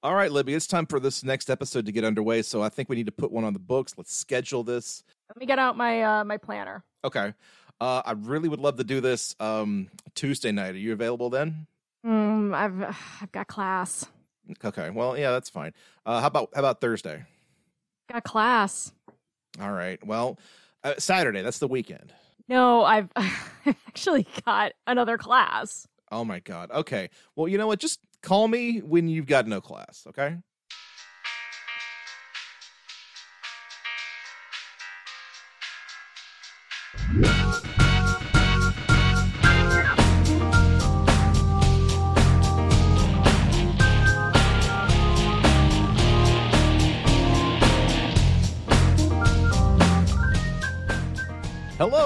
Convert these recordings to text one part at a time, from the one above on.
All right, Libby, it's time for this next episode to get underway. So I think we need to put one on the books. Let's schedule this. Let me get out my uh, my planner. Okay. Uh, I really would love to do this um, Tuesday night. Are you available then? Mm, I've I've got class. Okay. Well, yeah, that's fine. Uh, how about how about Thursday? Got class. All right. Well, uh, Saturday. That's the weekend. No, I've I've actually got another class. Oh my god. Okay. Well, you know what? Just call me when you've got no class. Okay.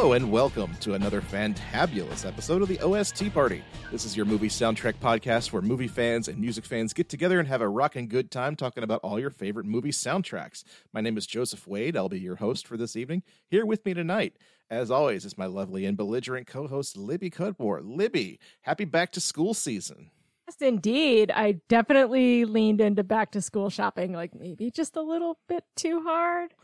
Hello and welcome to another fantabulous episode of the OST Party. This is your movie soundtrack podcast where movie fans and music fans get together and have a rocking good time talking about all your favorite movie soundtracks. My name is Joseph Wade. I'll be your host for this evening. Here with me tonight, as always, is my lovely and belligerent co-host Libby Cudmore. Libby, happy back to school season. Yes, indeed. I definitely leaned into back to school shopping, like maybe just a little bit too hard,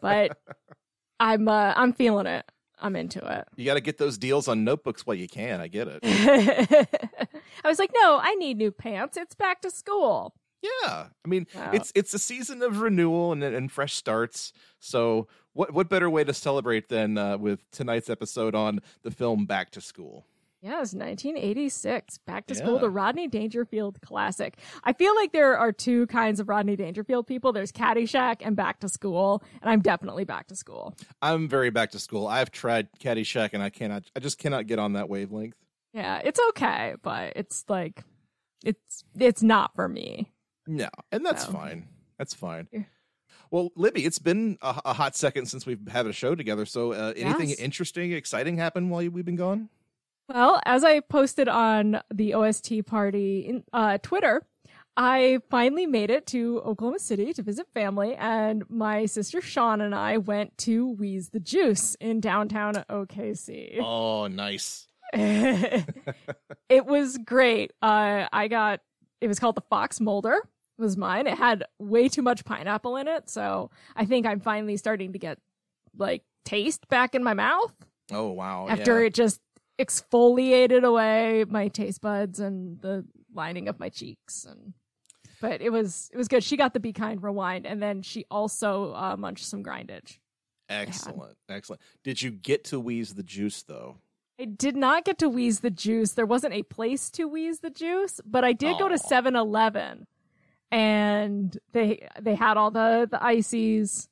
but I'm uh, I'm feeling it. I'm into it. You got to get those deals on notebooks while you can. I get it. I was like, no, I need new pants. It's back to school. Yeah, I mean, Wow. it's it's a season of renewal and and fresh starts. So, what what better way to celebrate than uh, with tonight's episode on the film Back to School? Yeah, it's 1986. Back to school, the Rodney Dangerfield classic. I feel like there are two kinds of Rodney Dangerfield people. There's Caddyshack and Back to School, and I'm definitely Back to School. I'm very back to school. I've tried Caddyshack and I cannot. I just cannot get on that wavelength. Yeah, it's okay, but it's like, it's it's not for me. No, and that's No. fine. That's fine. Yeah. Well, Libby, it's been a, a hot second since we've had a show together. So, uh, anything Yes. interesting, exciting happen while you, we've been gone? Well, as I posted on the OST party in uh, Twitter, I finally made it to Oklahoma City to visit family, and my sister Sean and I went to Wheeze the Juice in downtown OKC. Oh, nice. it was great. Uh, I got it was called the Fox Mulder. Was mine. It had way too much pineapple in it, so I think I'm finally starting to get like taste back in my mouth Oh, wow. after yeah. it just exfoliated away my taste buds and the lining of my cheeks and but it was it was good she got the be kind rewind and then she also uh, munched some grindage Excellent. Excellent. Did you get to wheeze the juice, though? i did not get to wheeze the juice there wasn't a place to wheeze the juice but i did go to Aw. 7-eleven and they they had all the the ices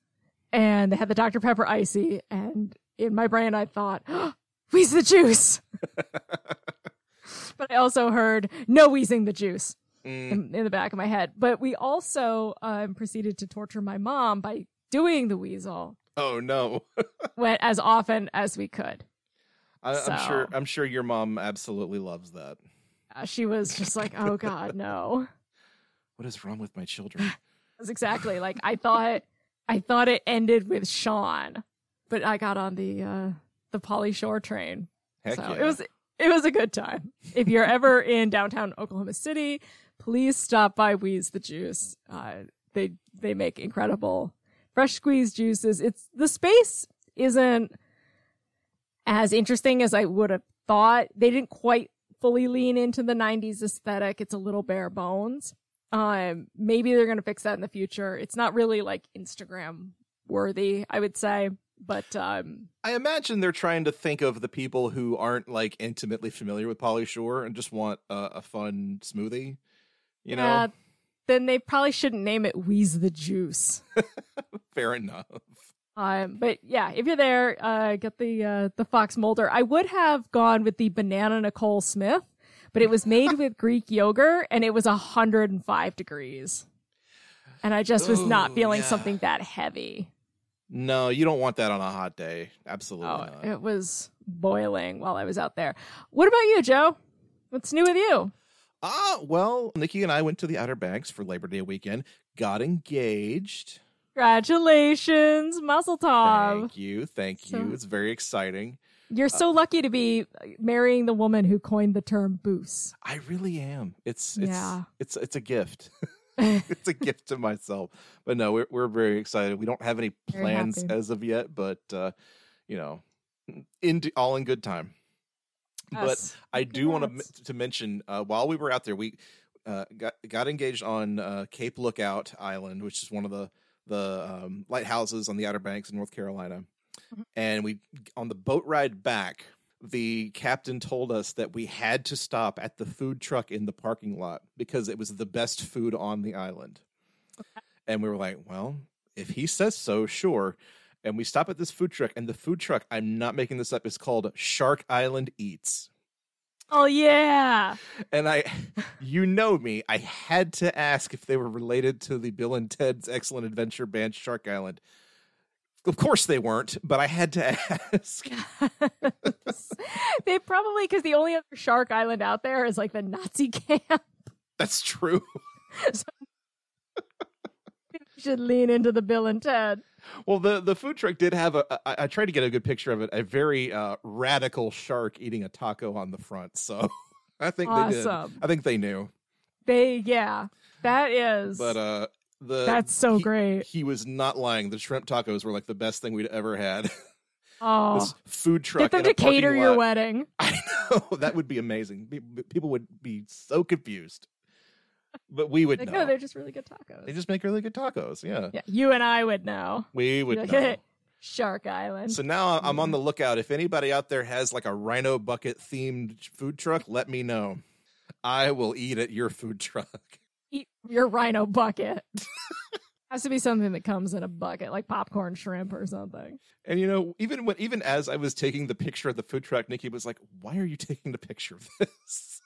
and they had the dr pepper icy and in my brain i thought wheeze the juice but i also heard no wheezing the juice Mm, in, in the back of my head but we also um, proceeded to torture my mom by doing the weasel oh, no. went as often as we could I, I'm sure. I'm sure your mom absolutely loves that. uh, she was just like oh god no What is wrong with my children? That's exactly like I thought. I thought it ended with Sean, but I got on the uh the Pauly Shore train, Heck so yeah. it was it was a good time. If you're ever in downtown Oklahoma City, please stop by Wheeze the Juice. Uh, they they make incredible fresh squeezed juices. It's the space isn't as interesting as I would have thought. They didn't quite fully lean into the 90s aesthetic. It's a little bare bones. Um, maybe they're going to fix that in the future. It's not really like Instagram worthy, I would say, but um, I imagine they're trying to think of the people who aren't like intimately familiar with Pauly Shore and just want a, a fun smoothie. You know, yeah, then they probably shouldn't name it Wheeze the Juice. fair enough. Um, but yeah, if you're there, uh, get the uh, the Fox Mulder. I would have gone with the banana Nicole Smith, but it was made with Greek yogurt and it was 105 degrees, and I just was not feeling yeah. something that heavy. No, you don't want that on a hot day. Absolutely Oh, not. it was boiling while I was out there. What about you, Joe? What's new with you? Ah, well, Nikki and I went to the Outer Banks for Labor Day weekend, got engaged. Congratulations, Muscle Tov. Thank you. Thank So- you. It's very exciting. You're so lucky to be marrying the woman who coined the term boost. I really am. It's it's Yeah. it's it's a gift. it's a gift to myself. But no, we're we're very excited. We don't have any plans as of yet, but uh, you know, into all in good time. But I do want to to mention uh, while we were out there, we uh, got got engaged on uh, Cape Lookout Island, which is one of the the um, lighthouses on the Outer Banks in North Carolina. Mhm. And we on the boat ride back, the captain told us that we had to stop at the food truck in the parking lot because it was the best food on the island. And we were like, well, if he says so, sure. And we stop at this food truck, and the food truck, I'm not making this up, is called Shark Island Eats. Oh yeah. And I, you know me, I had to ask if they were related to the Bill and Ted's Excellent Adventure band Shark Island. Of course they weren't, but I had to ask. they probably because the only other shark island out there is like the Nazi camp. That's true. You should lean into the Bill and Ted. Well, the the food truck did have a. I, I tried to get a good picture of it. A very uh, radical shark eating a taco on the front. So I think they did. I think they knew. They yeah, that is. But uh, the that's so he- great. He was not lying. The shrimp tacos were like the best thing we'd ever had. Oh, this food truck. get them in to a parking cater your lot. wedding. I know that would be amazing. People would be so confused, but we would Like, know. no, they're just really good tacos. they just make really good tacos. Yeah, yeah, you and I would know. we would Like, know. Shark Island. So now I'm on the lookout. If anybody out there has like a rhino bucket themed food truck, let me know. I will eat at your food truck. Eat your rhino bucket. Has to be something that comes in a bucket, like popcorn shrimp or something. And you know, even when even as I was taking the picture of the food truck, Nikki was like, "Why are you taking the picture of this?"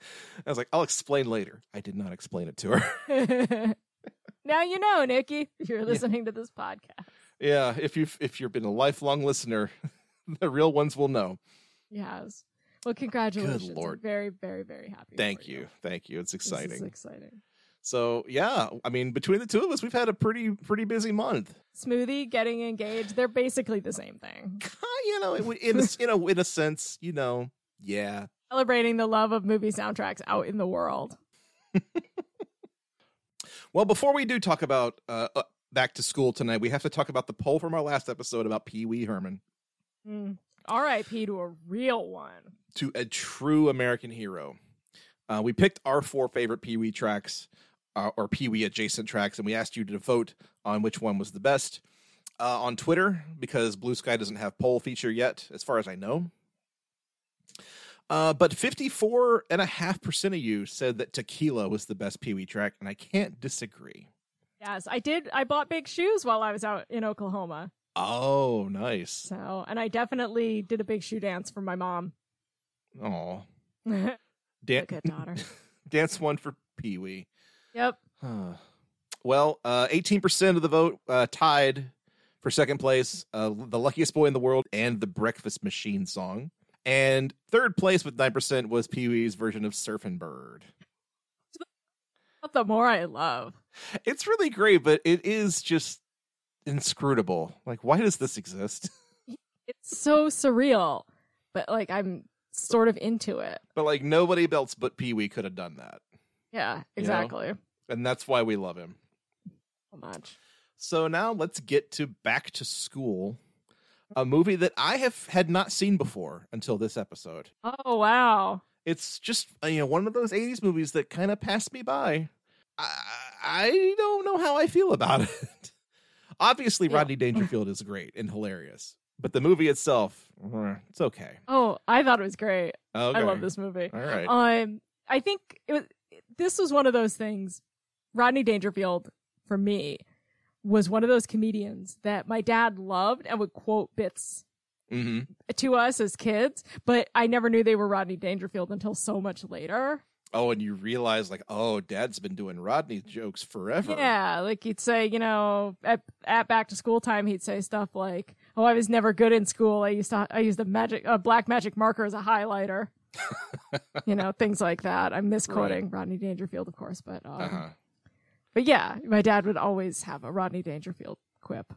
I was like, "I'll explain later." I did not explain it to her. now you know, Nikki. If you're listening to this podcast. yeah, if you've if you've been a lifelong listener, the real ones will know. Yes. Well, congratulations. Lord. I'm very, very, very happy. Thank for you, thank you. It's exciting. exciting. So yeah, I mean, between the two of us, we've had a pretty pretty busy month. Smoothie getting engaged, they're basically the same thing. you know, in, in a, you know, in a sense, you know, yeah. Celebrating the love of movie soundtracks out in the world. Well, before we do talk about uh, uh, back to school tonight, we have to talk about the poll from our last episode about Pee Wee Herman Mm. R.I.P. to a real one. To a true American hero. Uh, we picked our four favorite Pee Wee tracks uh, or Pee Wee adjacent tracks, and we asked you to vote on which one was the best uh, on Twitter because Bluesky doesn't have poll feature yet, as far as I know. Uh, but 54.5% of you said that Tequila was the best Pee Wee track, and I can't disagree. Yes, I did. I bought big shoes while I was out in Oklahoma. Oh, nice. So, and I definitely did a big shoe dance for my mom. Oh, Dan- good daughter. dance one for Pee Wee. Yep. Huh. Well, uh, 18% of the vote uh, tied for second place, uh, The Luckiest Boy in the World and the Breakfast Machine song. And third place with 9% was Pee Wee's version of Surfin' Bird. The more I love. It's really great, but it is just inscrutable. Like, why does this exist? It's so surreal, but like I'm sort of into it. but like, nobody else but Pee Wee could have done that. Yeah, You know? exactly. And that's why we love him. So much. So now let's get to Back to School, a movie that I have had not seen before until this episode. Oh wow. It's just uh, you know one of those '80s movies that kind of passed me by. I, I don't know how I feel about it. Obviously, Yeah. Rodney Dangerfield is great and hilarious, but the movie itself, it's okay. Oh, I thought it was great. Okay. I love this movie. All right. Um, I think it was. This was one of those things. Rodney Dangerfield, for me, was one of those comedians that my dad loved and would quote bits hmm to us as kids, but I never knew they were Rodney Dangerfield until so much later. Oh, and you realize like, oh, Dad's been doing Rodney jokes forever. Yeah, like he'd say, you know, at at back to school time, he'd say stuff like, "Oh, I was never good in school. I used to I used a magic a black magic marker as a highlighter." you know, things like that. I'm misquoting Rodney Dangerfield, of course, but um, Uh-huh. but yeah, my dad would always have a Rodney Dangerfield quip.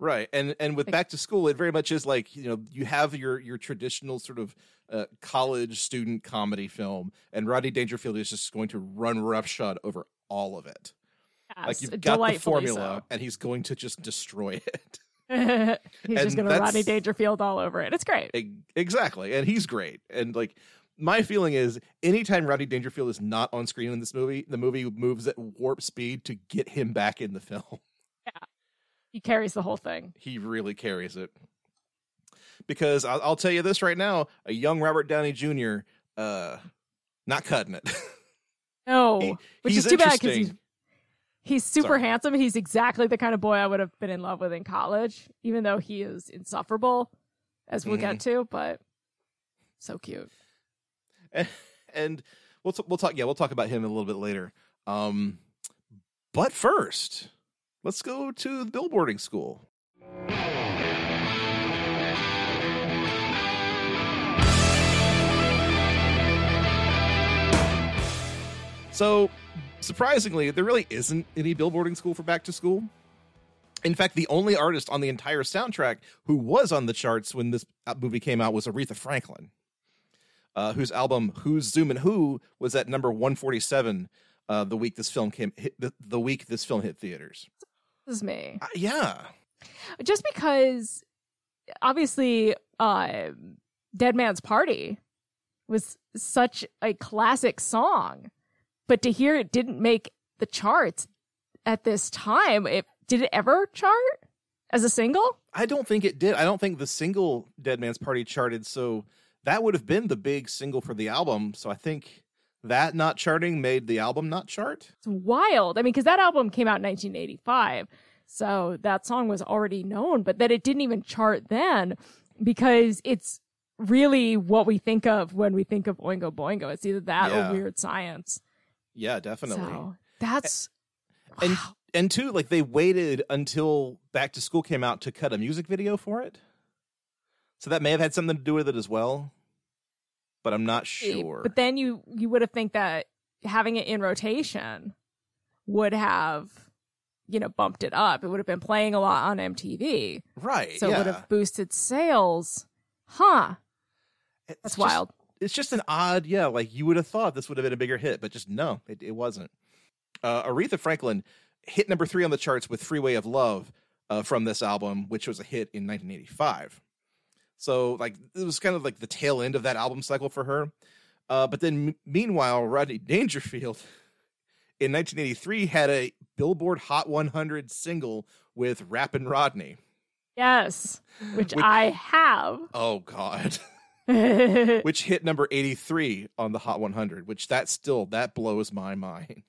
Right, and and with Like- back to school, it very much is like you know you have your your traditional sort of uh, college student comedy film, and Rodney Dangerfield is just going to run roughshod over all of it. Yes, like you've got the formula, and he's going to just destroy it. He's And just going to Rodney Dangerfield all over it. It's great. Exactly, and he's great. And like my feeling is, anytime Rodney Dangerfield is not on screen in this movie, the movie moves at warp speed to get him back in the film. He carries the whole thing. He really carries it. Because I'll, I'll tell you this right now: a young Robert Downey Jr. uh, not cutting it. No, He- which is too bad because he's he's super Sorry. handsome. He's exactly the kind of boy I would have been in love with in college, even though he is insufferable, as we'll Mm-hmm. get to. But so cute. and we'll t- we'll talk. Yeah, we'll talk about him a little bit later. Um, but first, let's go to the billboarding school. So, surprisingly, there really isn't any billboarding school for Back to School. In fact, the only artist on the entire soundtrack who was on the charts when this movie came out was Aretha Franklin uh, whose album "Who's Zoomin' Who" was at number 147 uh, the week this film came hit, the, the week this film hit theaters. Is me. Uh, yeah, Just because, obviously, uh, "Dead Man's Party" was such a classic song, but to hear it didn't make the charts at this time, it did it ever chart as a single? I don't think it did. I don't think the single "Dead Man's Party" charted. So that would have been the big single for the album. So I think that not charting made the album not chart. It's wild. I mean, because that album came out in 1985. So that song was already known, but that it didn't even chart then because it's really what we think of when we think of Oingo Boingo. It's either that Yeah. or Weird Science. Yeah, definitely. So that's. And wow. and two, like they waited until Back to School came out to cut a music video for it. So that may have had something to do with it as well. But I'm not sure. But then you you would have think that having it in rotation would have, you know, bumped it up. It would have been playing a lot on MTV, right. so yeah. it would have boosted sales. Huh? It's That's just- wild. It's just an odd, yeah. Like you would have thought this would have been a bigger hit, but just no, it, it wasn't. Uh, Aretha Franklin hit number three on the charts with "Freeway of Love" uh, from this album, which was a hit in 1985. So, like, it was kind of like the tail end of that album cycle for her. Uh, but then, m- meanwhile, Rodney Dangerfield in 1983 had a Billboard Hot 100 single with "Rappin' Rodney." Yes, which, Which- I have. Oh God. which hit number 83 on the Hot 100, which that still that blows my mind.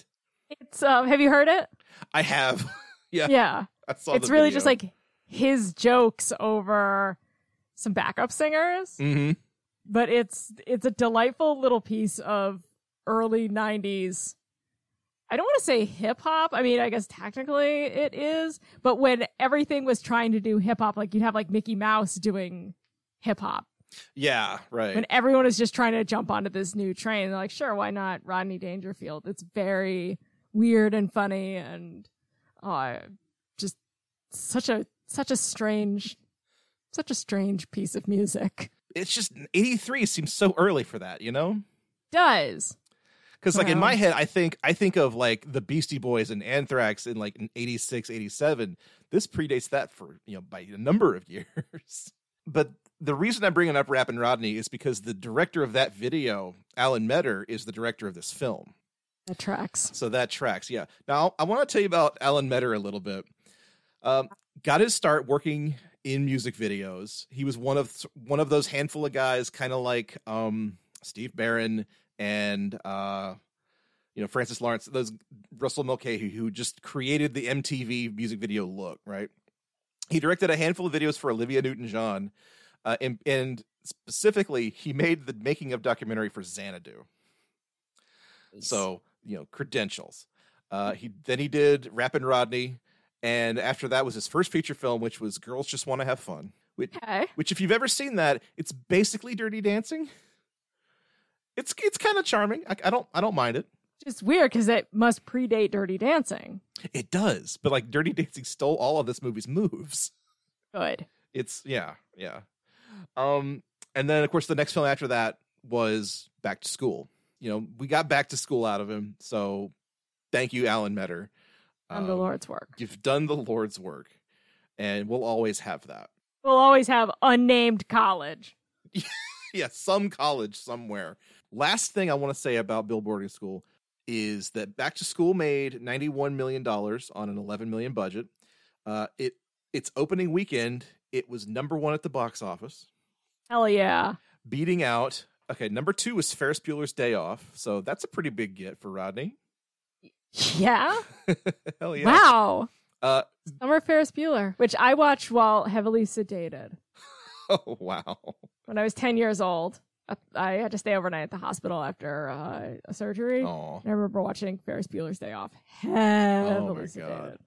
It's um. Have you heard it? I have Yeah. Yeah. It's really video. just like his jokes over some backup singers, Mhm. but it's it's a delightful little piece of early '90s. I don't want to say hip hop. I mean, I guess technically it is, but when everything was trying to do hip hop, like you'd have like Mickey Mouse doing hip hop. Yeah, right. when everyone is just trying to jump onto this new train, they're like, sure, why not Rodney Dangerfield? It's very weird and funny and uh, just such a such a strange such a strange piece of music. it's just 83 seems so early for that, you know? Does Cuz like in my head I think I think of like the Beastie Boys and Anthrax in like in 86, 87. This predates that for, you know, by a number of years. but the reason I'm bringing up Rappin' Rodney is because the director of that video, Alan Metter, is the director of this film. that tracks. So that tracks, yeah. Now I want to tell you about Alan Metter a little bit. Um, got his start working in music videos. He was one of one of those handful of guys, kind of like um, Steve Barron and uh, you know Francis Lawrence, those Russell Mulcahy, who just created the MTV music video look. Right. He directed a handful of videos for Olivia Newton-John, uh, and, and specifically, he made the making of documentary for Xanadu. So you know credentials. Uh, he then he did Rappin' Rodney, and after that was his first feature film, which was Girls Just Want to Have Fun. Which, okay, which, if you've ever seen that, it's basically Dirty Dancing. It's it's kind of charming. I, I don't I don't mind it. just weird because it must predate Dirty Dancing. It does, but like Dirty Dancing stole all of this movie's moves. Good. It's yeah yeah. Um, and then of course the next film after that was Back to School. You know, we got Back to School out of him, so thank you, Alan Metter. On the Um, Lord's work. You've done the Lord's work, and we'll always have that. We'll always have unnamed college. yeah, some college somewhere. Last thing I want to say about Bill Boarding School is that Back to School made ninety-one million dollars on an eleven million budget. Uh, it its opening weekend, it was number one at the box office, Hell yeah. beating out. Okay, number two was Ferris Bueller's Day Off, so that's a pretty big get for Rodney. Yeah. Hell yeah! Wow. Uh, Summer Ferris Bueller, which I watched while heavily sedated. oh wow! When I was 10 years old, I- I had to stay overnight at the hospital after uh, a surgery. Oh, And I remember watching Ferris Bueller's Day Off. Heavily my sedated. God.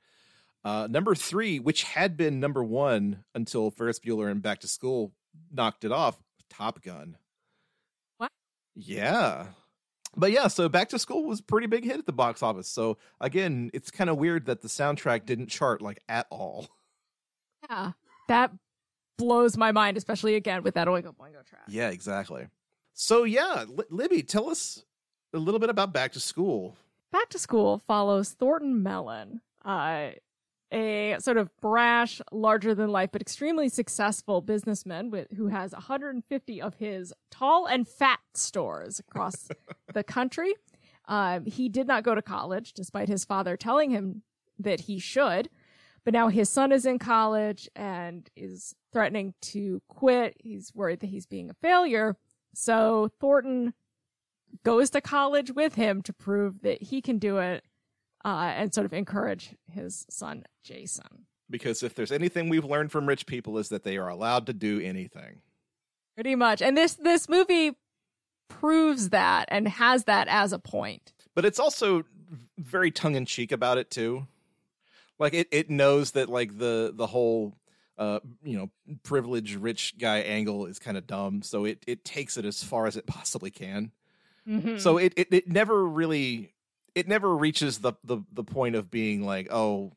Uh, number three, which had been number one until Ferris Bueller and Back to School knocked it off, Top Gun. What? Yeah. But yeah, so Back to School was a pretty big hit at the box office. So again, it's kind of weird that the soundtrack didn't chart like at all. Yeah. That blows my mind, especially again with that Oingo Boingo track. Yeah, exactly. So yeah, Li- Libby, tell us a little bit about Back to School. Back to School follows Thornton Mellon, uh, a sort of brash, larger than life, but extremely successful businessman with, who has 150 of his tall and fat stores across the country. Um, he did not go to college, despite his father telling him that he should. But now his son is in college and is threatening to quit. He's worried that he's being a failure. So Thornton goes to college with him to prove that he can do it uh, and sort of encourage his son Jason. Because if there's anything we've learned from rich people is that they are allowed to do anything. Pretty much. And this this movie proves that and has that as a point. but it's also very tongue in cheek about it too. Like it, it knows that like the the whole uh you know privileged rich guy angle is kind of dumb, so it it takes it as far as it possibly can. Mhm. So it, it it never really it never reaches the the the point of being like oh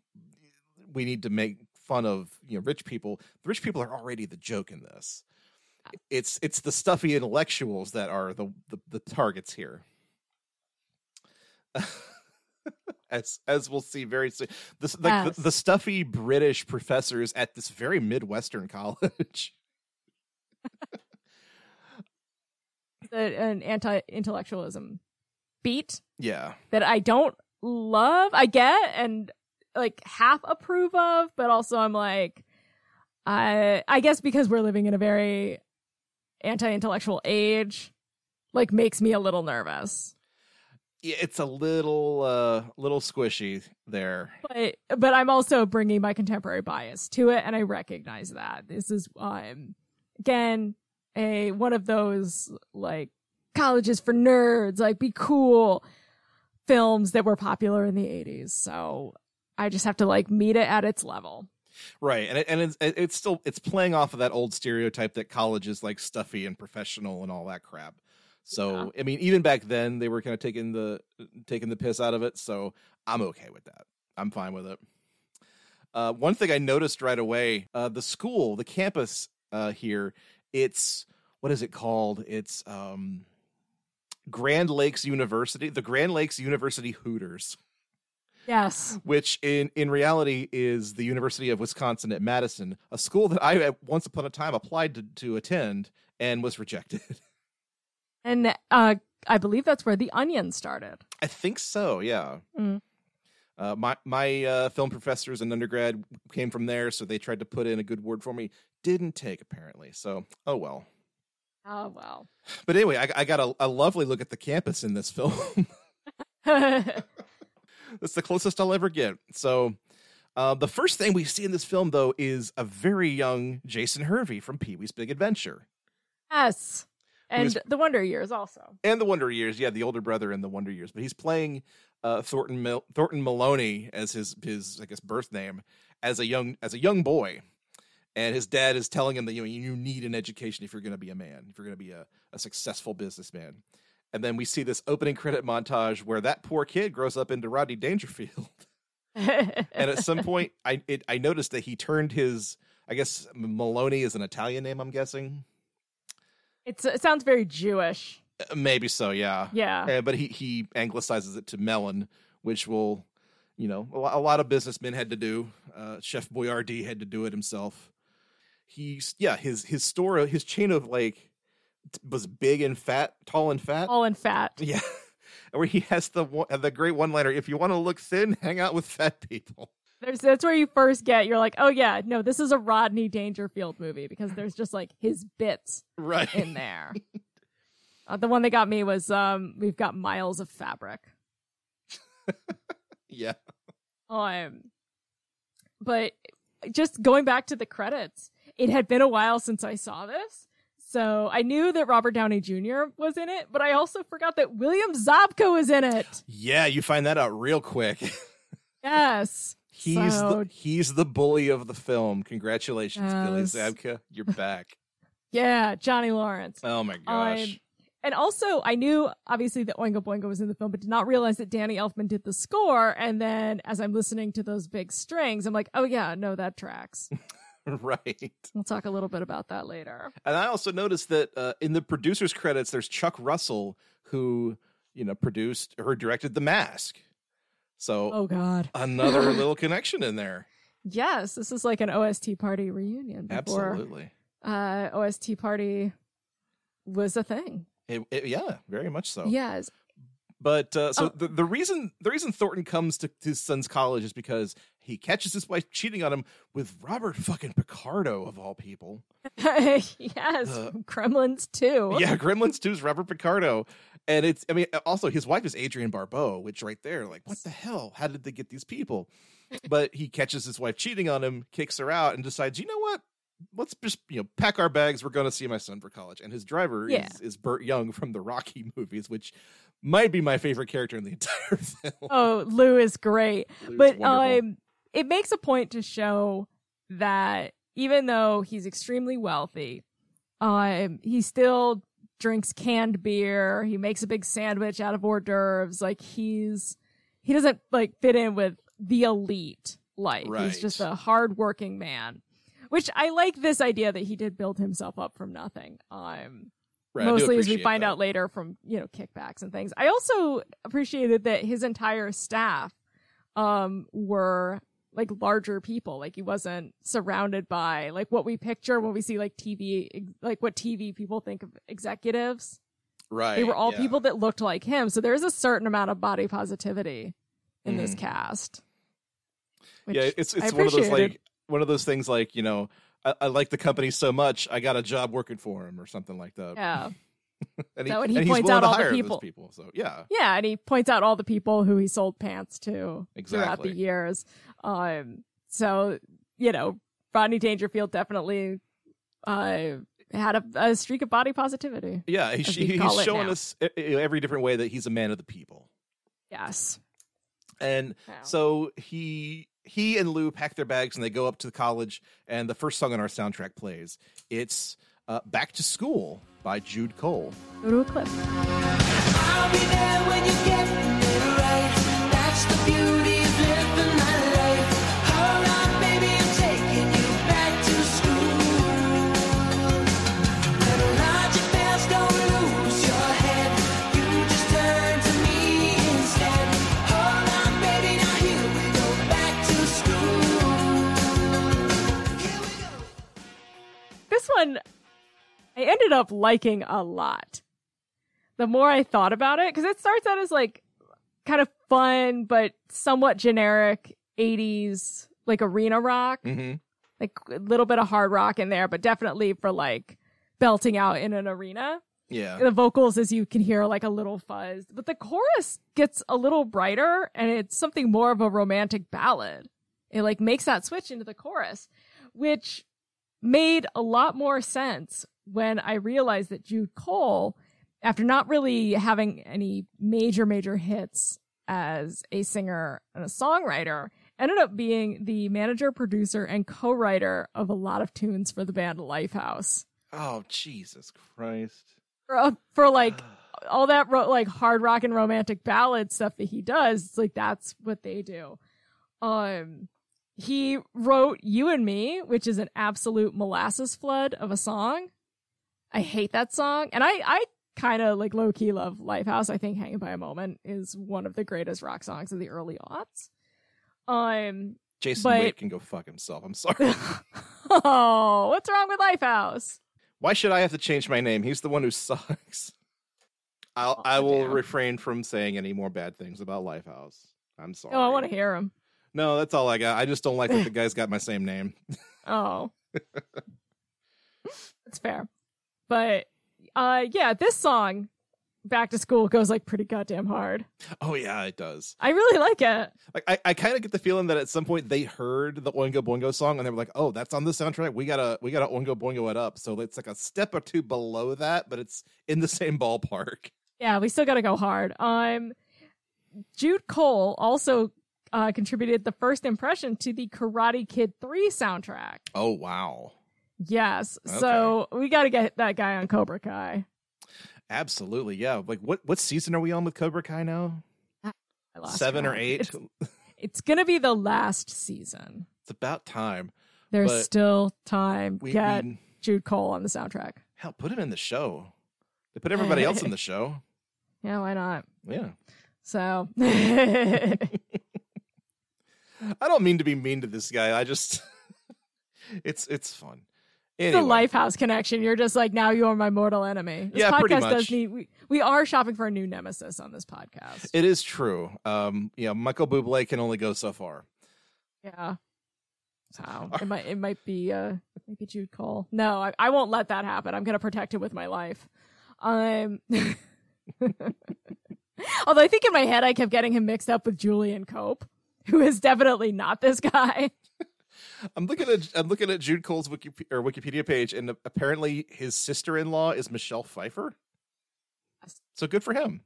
we need to make fun of you know rich people. The rich people are already the joke in this. Uh it's it's the stuffy intellectuals that are the the, the targets here. as as we'll see very soon, like Yes. the, the stuffy British professors at this very midwestern college. The- an anti-intellectualism beat yeah, that I don't love. I get and like half approve of, but also I'm like, I I guess because we're living in a very anti-intellectual age, like makes me a little nervous. yeah, it's a little uh little squishy there. But but I'm also bringing my contemporary bias to it, and I recognize that this is um again a one of those like colleges for nerds, like be cool films that were popular in the 80s. So I just have to like meet it at its level. Right, and it, and it's it's still it's playing off of that old stereotype that college is like stuffy and professional and all that crap. So I mean, even back then they were kind of taking the taking the piss out of it. So I'm okay with that. I'm fine with it. Uh, one thing I noticed right away: uh, the school, the campus uh, here, it's what is it called? It's um, Grand Lakes University, the Grand Lakes University Hooters Yes. which in in reality is the University of Wisconsin at Madison, a school that I once upon a time applied to, to attend and was rejected. And uh I believe that's where the onion started. I think so, yeah. Mm. Uh, my my uh, film professors in undergrad came from there, so they tried to put in a good word for me. Didn't take apparently, so oh well. Oh well. But anyway, I, I got a, a lovely look at the campus in this film. That's the closest I'll ever get. So, uh, the first thing we see in this film, though, is a very young Jason Hervey from Pee Wee's Big Adventure yes. And the Wonder Years also. and the Wonder Years. Yeah, the older brother in the Wonder Years, but he's playing uh, Thornton Mil- Thornton Meloni as his his I guess birth name as a young as a young boy. And his dad is telling him that you know you need an education if you're going to be a man, if you're going to be a, a successful businessman. And then we see this opening credit montage where that poor kid grows up into Rodney Dangerfield. and at some point i it, i noticed that he turned his i guess meloni is an italian name i'm guessing it's it sounds very Jewish. Uh, maybe so yeah Yeah. Uh, but he he anglicizes it to melon which will, you know, a a lot of businessmen had to do. Uh, Chef Boyardee had to do it himself. He's yeah, his his store, his chain of like was big and fat, tall and fat. tall and fat. Yeah, where he has the the great one liner: "If you want to look thin, hang out with fat people." There's that's where you first get you're like, oh yeah, no, this is a Rodney Dangerfield movie because there's just like his bits Right. in there. uh, the one that got me was um, we've got miles of fabric. yeah. Um, but just going back to the credits, it had been a while since I saw this. So I knew that Robert Downey Jr. was in it, but I also forgot that William Zabka was in it. Yeah, you find that out real quick. Yes. He's So- the he's the bully of the film. Congratulations, Billy Zabka. You're back. Yeah, Johnny Lawrence. oh my gosh. Um, and also, I knew obviously that Oingo Boingo was in the film, but did not realize that Danny Elfman did the score. And then as I'm listening to those big strings, I'm like, oh yeah, no, that tracks. right. we'll talk a little bit about that later. And I also noticed that uh, in the producers credits, there's Chuck Russell who you know produced or directed The Mask. So Oh God. another little connection in there. Yes, this is like an OST party reunion before Absolutely. uh, OST party was a thing. It, it- yeah, very much so. Yes. But uh, so Oh. the, the reason the reason Thornton comes to his son's college is because he catches his wife cheating on him with Robert fucking Picardo of all people. yes. Uh, Gremlins too. Yeah, Gremlins too is Robert Picardo. And it's I mean also his wife is Adrienne Barbeau, which right there, like, what the hell? How did they get these people? But he catches his wife cheating on him, kicks her out, and decides, you know what? Let's just you know pack our bags. We're going to see my son for college. And his driver Yeah. is is Burt Young from the Rocky movies, which might be my favorite character in the entire film. Oh, Lou is great. Lou's but wonderful. um it makes a point to show that even though he's extremely wealthy um he still drinks canned beer he makes a big sandwich out of hors d'oeuvres like he's he doesn't like fit in with the elite life he's just a hardworking man which i like this idea that he did build himself up from nothing um Right, mostly as we find that. out later from you know kickbacks and things i also appreciated that his entire staff um were like larger people like he wasn't surrounded by like what we picture when we see like tv like what tv people think of executives Right. they were all yeah. people that looked like him so there's a certain amount of body positivity in this Mhm. cast yeah, it's it's one of those like one of those things like you know I, I like the company so much I got a job working for him or something like that. yeah and So when he and points out all the people- people. So yeah, Yeah, and he points out all the people who he sold pants to exactly. throughout the years. Um, so you know, Rodney Dangerfield definitely uh had a, a streak of body positivity. yeah, he, he, he's showing now. us every different way that he's a man of the people. Yes. And so he he and Lou pack their bags and they go up to the college. And the first song on our soundtrack plays. It's uh, "Back to School" by Jude Cole. Go to a clip. This one I ended up liking a lot. The more I thought about it, because it starts out as like kind of fun but somewhat generic 80s like arena rock. Mm-hmm. like a little bit of hard rock in there, but definitely for like belting out in an arena. Yeah, The vocals, as you can hear, like a little fuzzed, but the chorus gets a little brighter and it's something more of a romantic ballad. It like makes that switch into the chorus, which made a lot more sense when I realized that Jude Cole, after not really having any major, major hits as a singer and a songwriter, ended up being the manager, producer, and co-writer of a lot of tunes for the band Lifehouse. Oh Jesus Christ! For, uh, for like all that ro- like hard rock and romantic ballad stuff that he does, it's like that's what they do. Um, he wrote "You and Me," which is an absolute molasses flood of a song. I hate that song, and I I kind of like low key love Lifehouse. I think Hanging by a Moment is one of the greatest rock songs of the early aughts. Um, Jason But- Wade can go fuck himself. I'm sorry. oh, what's wrong with Lifehouse? Why should I have to change my name? He's the one who sucks. I'll, Oh, I will damn. refrain from saying any more bad things about Lifehouse. I'm sorry. Oh, I want to hear him. No, that's all I got. I just don't like that the guy's got my same name. Oh, that's fair. But uh, yeah, this song, "Back to School," goes like pretty goddamn hard. Oh yeah, it does. I really like it. Like I, I kind of get the feeling that at some point they heard the Oingo Boingo song and they were like, "Oh, that's on the soundtrack. We gotta, we gotta Oingo Boingo it up." So it's like a step or two below that, but it's in the same ballpark. Yeah, we still got to go hard. Um, Jude Cole also uh, contributed the first impression to the Karate Kid 3 soundtrack. Oh wow, Yes. So we got to get that guy on Cobra Kai. absolutely, yeah. Like what, what season are we on with Cobra Kai now? I lost Seven or eight? It's, it's going to be the last season. It's about time. There's still time. We, get we Jude Cole on the soundtrack. hell put him in the show. They put everybody else in the show. Yeah, why not? Yeah. So I don't mean to be mean to this guy. I just it's it's fun. It's a Lifehouse connection. You're just like now you are my mortal enemy. This Yeah, podcast does need we, we are shopping for a new nemesis on this podcast. it is true. Um, yeah, Michael Bublé can only go so far. yeah. So it might it might be uh maybe Jude Cole. No, I, I won't let that happen. I'm gonna protect him with my life. Um Although I think in my head I kept getting him mixed up with Julian Cope, who is definitely not this guy. I'm looking at I'm looking at Jude Cole's Wiki, or Wikipedia page, and apparently his sister-in-law is Michelle Pfeiffer. So good for him.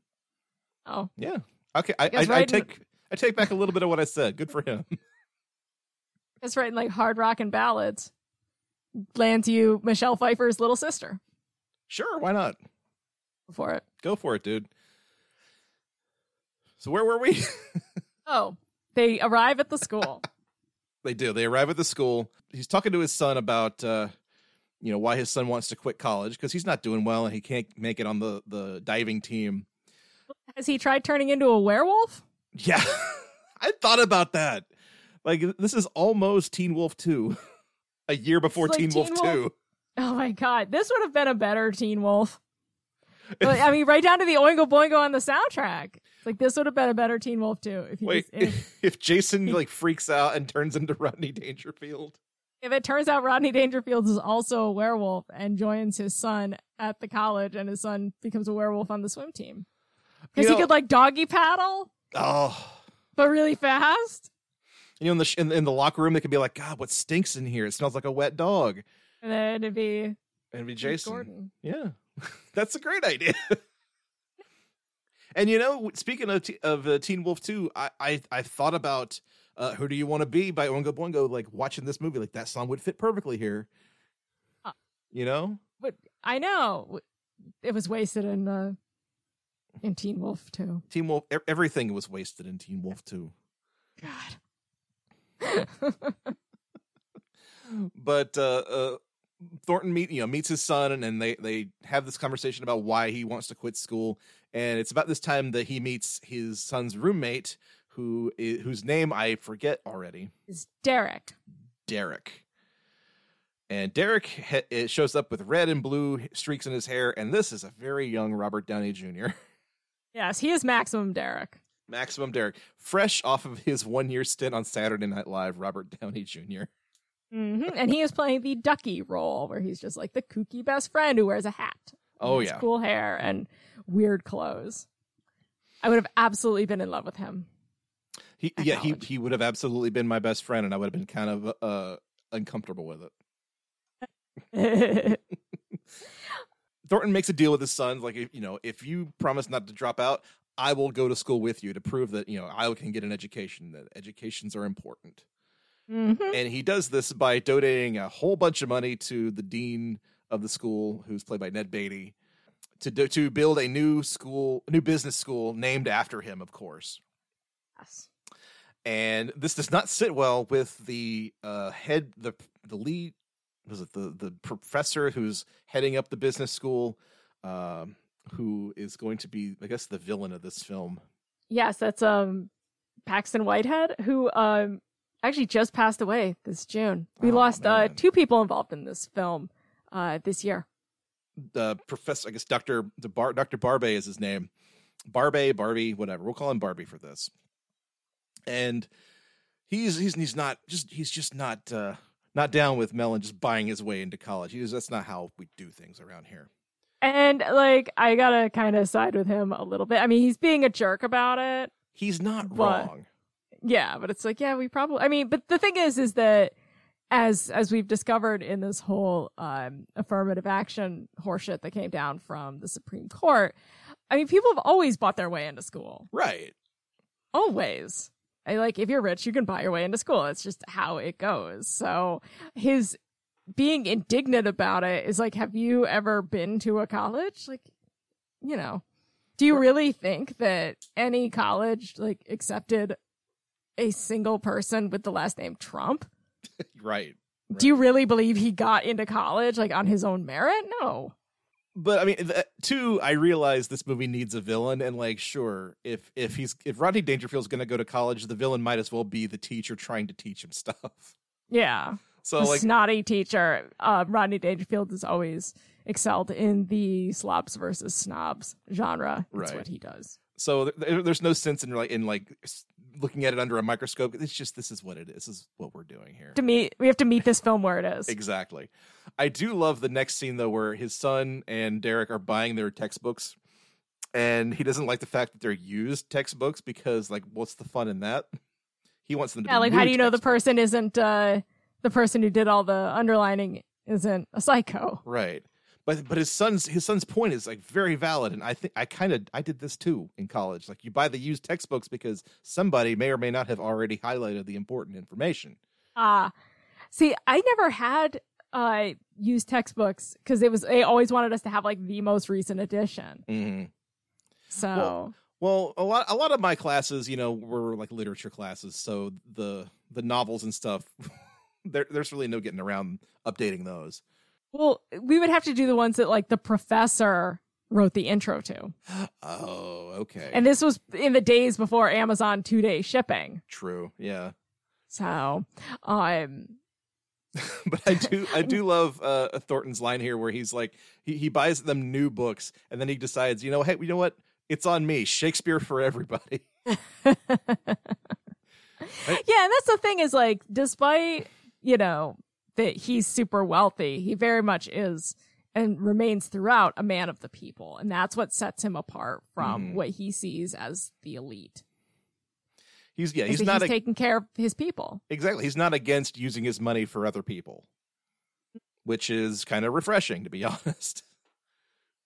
Oh, Yeah. Okay. I, I, I in- take I take back a little bit of what I said. Good for him. It's writing like hard rock and ballads. Lands you Michelle Pfeiffer's little sister sure. Why not? Go for it. Go for it, dude. So where were we? Oh, they arrive at the school. They do. They arrive at the school. He's talking to his son about, uh, you know, why his son wants to quit college because he's not doing well and he can't make it on the the diving team. Has he tried turning into a werewolf? Yeah, I thought about that. Like this is almost Teen Wolf two, a year before like Teen, Wolf Teen Wolf. two. Oh my god, this would have been a better Teen Wolf. I mean, right down to the Oingo Boingo on the soundtrack. Like this would have been a better Teen Wolf too. If he Wait, just, if, if Jason like freaks out and turns into Rodney Dangerfield, if it turns out Rodney Dangerfield is also a werewolf and joins his son at the college, and his son becomes a werewolf on the swim team because he could like doggy paddle, oh. but really fast. You know, in the sh- in, in the locker room, they could be like, "God, what stinks in here? It smells like a wet dog." And then it'd be And it'd be Jason. Gordon. Yeah, that's a great idea. and you know, speaking of t- of uh, Teen Wolf Two, I I, I thought about uh, "Who Do You Want to Be" by Oingo Boingo. Like watching this movie, like that song would fit perfectly here. Huh. You know, But I know it was wasted in uh, in Teen Wolf too. Teen Wolf. e- Everything was wasted in Teen Wolf Two. God. but uh, uh, Thornton meet you know meets his son, and, and they they have this conversation about why he wants to quit school. And it's about this time that he meets his son's roommate, who whose name I forget already, Is Derek. Derek. And Derek ha- it shows up with red and blue streaks in his hair, and this is a very young Robert Downey Jr. Yes, he is Maximum Derek. Maximum Derek, fresh off of his one year stint on Saturday Night Live. Robert Downey Jr. hmm And he is playing the Ducky role, where he's just like the kooky best friend who wears a hat. Oh yeah, cool hair and weird clothes. I would have absolutely been in love with him. He yeah he he would have absolutely been my best friend, and I would have been kind of uh uncomfortable with it. Thornton makes a deal with his sons, like you know, if you promise not to drop out, I will go to school with you to prove that you know I can get an education. That educations are important, Mhm. and he does this by donating a whole bunch of money to the dean of the school, who's played by Ned Beatty, to do, to build a new school, new business school named after him, of course. Yes. and this does not sit well with the uh, head the the lead was it the the professor who's heading up the business school um, who is going to be, I guess, the villain of this film. Yes, that's um Paxton Whitehead, who um actually just passed away this June. We Oh, lost uh two people involved in this film uh this year. The professor, I guess, Doctor the Bar, Doctor Barbie is his name. Barbie, Barbie, whatever. We'll call him Barbie for this. And he's he's he's not just he's just not uh not down with Melon just buying his way into college. He's that's not how we do things around here. And like I gotta kind of side with him a little bit. I mean, he's being a jerk about it. He's not wrong. Yeah, but it's like, yeah, we probably I mean, but the thing is is that as as we've discovered in this whole um affirmative action horseshit that came down from the Supreme Court, I mean, people have always bought their way into school. Right. Always. I like if you're rich, you can buy your way into school. It's just how it goes. So his being indignant about it is like, have you ever been to a college? Like, you know, do you really think that any college like accepted a single person with the last name Trump? Right. Do you really believe he got into college like on his own merit? No. but I mean, two, I realize this movie needs a villain, and like, sure, if if he's if Rodney Dangerfield's going to go to college, the villain might as well be the teacher trying to teach him stuff. Yeah. So a like, snotty teacher. Uh, Rodney Dangerfield has always excelled in the slobs versus snobs genre. That's Right. what he does. so there, there's no sense in like in like looking at it under a microscope. It's just this is what it is. This is what we're doing here. To meet, we have to meet this film where it is. Exactly. I do love the next scene though, where his son and Derek are buying their textbooks, and he doesn't like the fact that they're used textbooks because, like, what's the fun in that? He wants them to. Yeah, like how do you know the person isn't uh, the person who did all the underlining isn't a psycho? Right. But but his son's his son's point is like very valid, and I think I kind of I did this too in college. Like you buy the used textbooks because somebody may or may not have already highlighted the important information. Ah, see, I never had uh used textbooks because it was they always wanted us to have like the most recent edition. Mm-hmm. So Well, Well, a lot a lot of my classes, you know, were like literature classes, so the the novels and stuff. there, there's really no getting around updating those. Well, we would have to do the ones that like the professor wrote the intro to. Oh, okay. And this was in the days before Amazon two day shipping. True. Yeah. So, um, but I do I do love uh, Thornton's line here where he's like he, he buys them new books and then he decides, you know, hey, you know what? It's on me. Shakespeare for everybody. yeah, and that's the thing is like, despite, you know, that he's super wealthy, he very much is and remains throughout a man of the people. And that's what sets him apart from Mhm. what he sees as the elite. He's yeah, he's not he's a, taking care of his people. exactly. He's not against using his money for other people, which is kind of refreshing to be honest.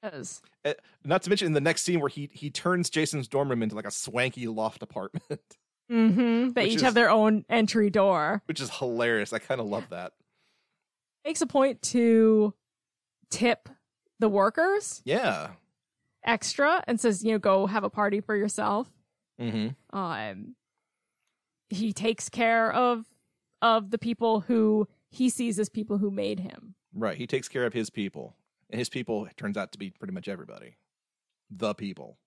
Yes. Uh, Not to mention in the next scene where he he turns Jason's dorm room into like a swanky loft apartment, Mm-hmm. They each is- have their own entry door. which is hilarious. I kind of love that. Makes a point to tip the workers Yeah. extra and says, you know, go have a party for yourself. Mm-hmm. um he takes care of of the people who he sees as people who made him Right. He takes care of his people, and his people turns out to be pretty much everybody. The people.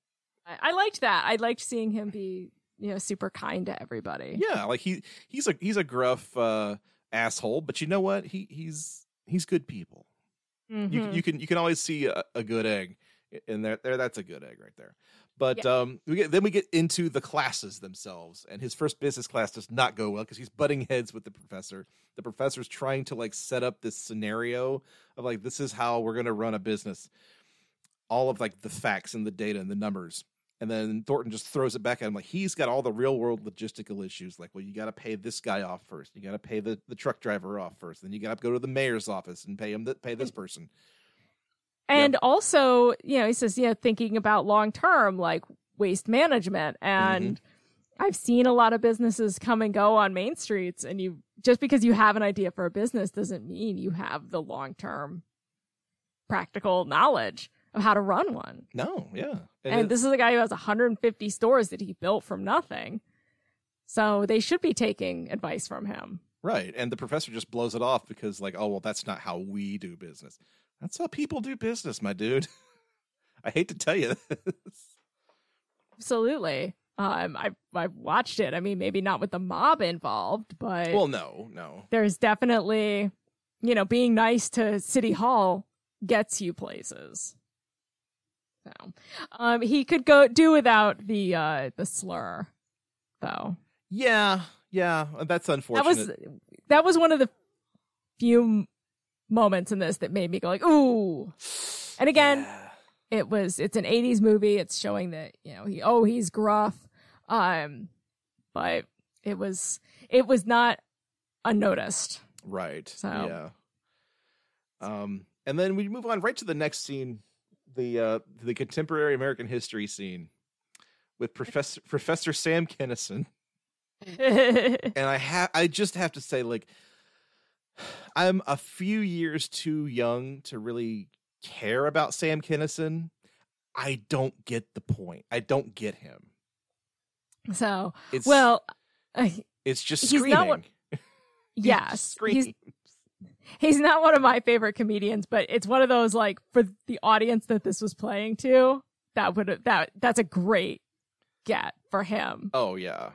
I, I liked that i liked seeing him be you know super kind to everybody Yeah, like he he's a he's a gruff uh, asshole, but you know what? He he's he's good people. You Mhm. you can you can always see a, a good egg in there. There, that's a good egg right there. But um, we get then we get into the classes themselves, and his first business class does not go well because he's butting heads with the professor. The professor's trying to like set up this scenario of like this is how we're going to run a business. All of like the facts and the data and the numbers. And then Thornton just throws it back at him like he's got all the real world logistical issues. Like, well, you got to pay this guy off first. You got to pay the, the truck driver off first. Then you got to go to the mayor's office and pay him that pay this mm. person. and also you know he says you know thinking about long term like waste management and mm-hmm. i've seen a lot of businesses come and go on main streets and you just because you have an idea for a business doesn't mean you have the long term practical knowledge of how to run one No, yeah, And, this is a guy who has 150 stores that he built from nothing. So they should be taking advice from him. right. And the professor just blows it off because, like, oh well, that's not how we do business. That's how people do business, my dude. I hate to tell you this. Absolutely. Um, I I watched it. I mean, maybe not with the mob involved, but Well, no, no. there's definitely, you know, being nice to City Hall gets you places. So, um, he could go do without the uh the slur, though. Yeah, yeah. That's unfortunate. That was that was one of the few moments in this that made me go like, ooh. And again, Yeah. it was it's an 80s movie it's showing that you know he oh he's gruff um but it was it was not unnoticed Right. So- yeah. Um, and then we move on right to the next scene, the uh, the contemporary American history scene with Professor Professor Sam Kinison. And I have I just have to say, like, I'm a few years too young to really care about Sam Kinison. I don't get the point. I don't get him. so It's well uh, it's just screaming. He's yes he's screaming. He's not one of my favorite comedians but it's one of those like for the audience that this was playing to that would that that's a great get for him Oh yeah.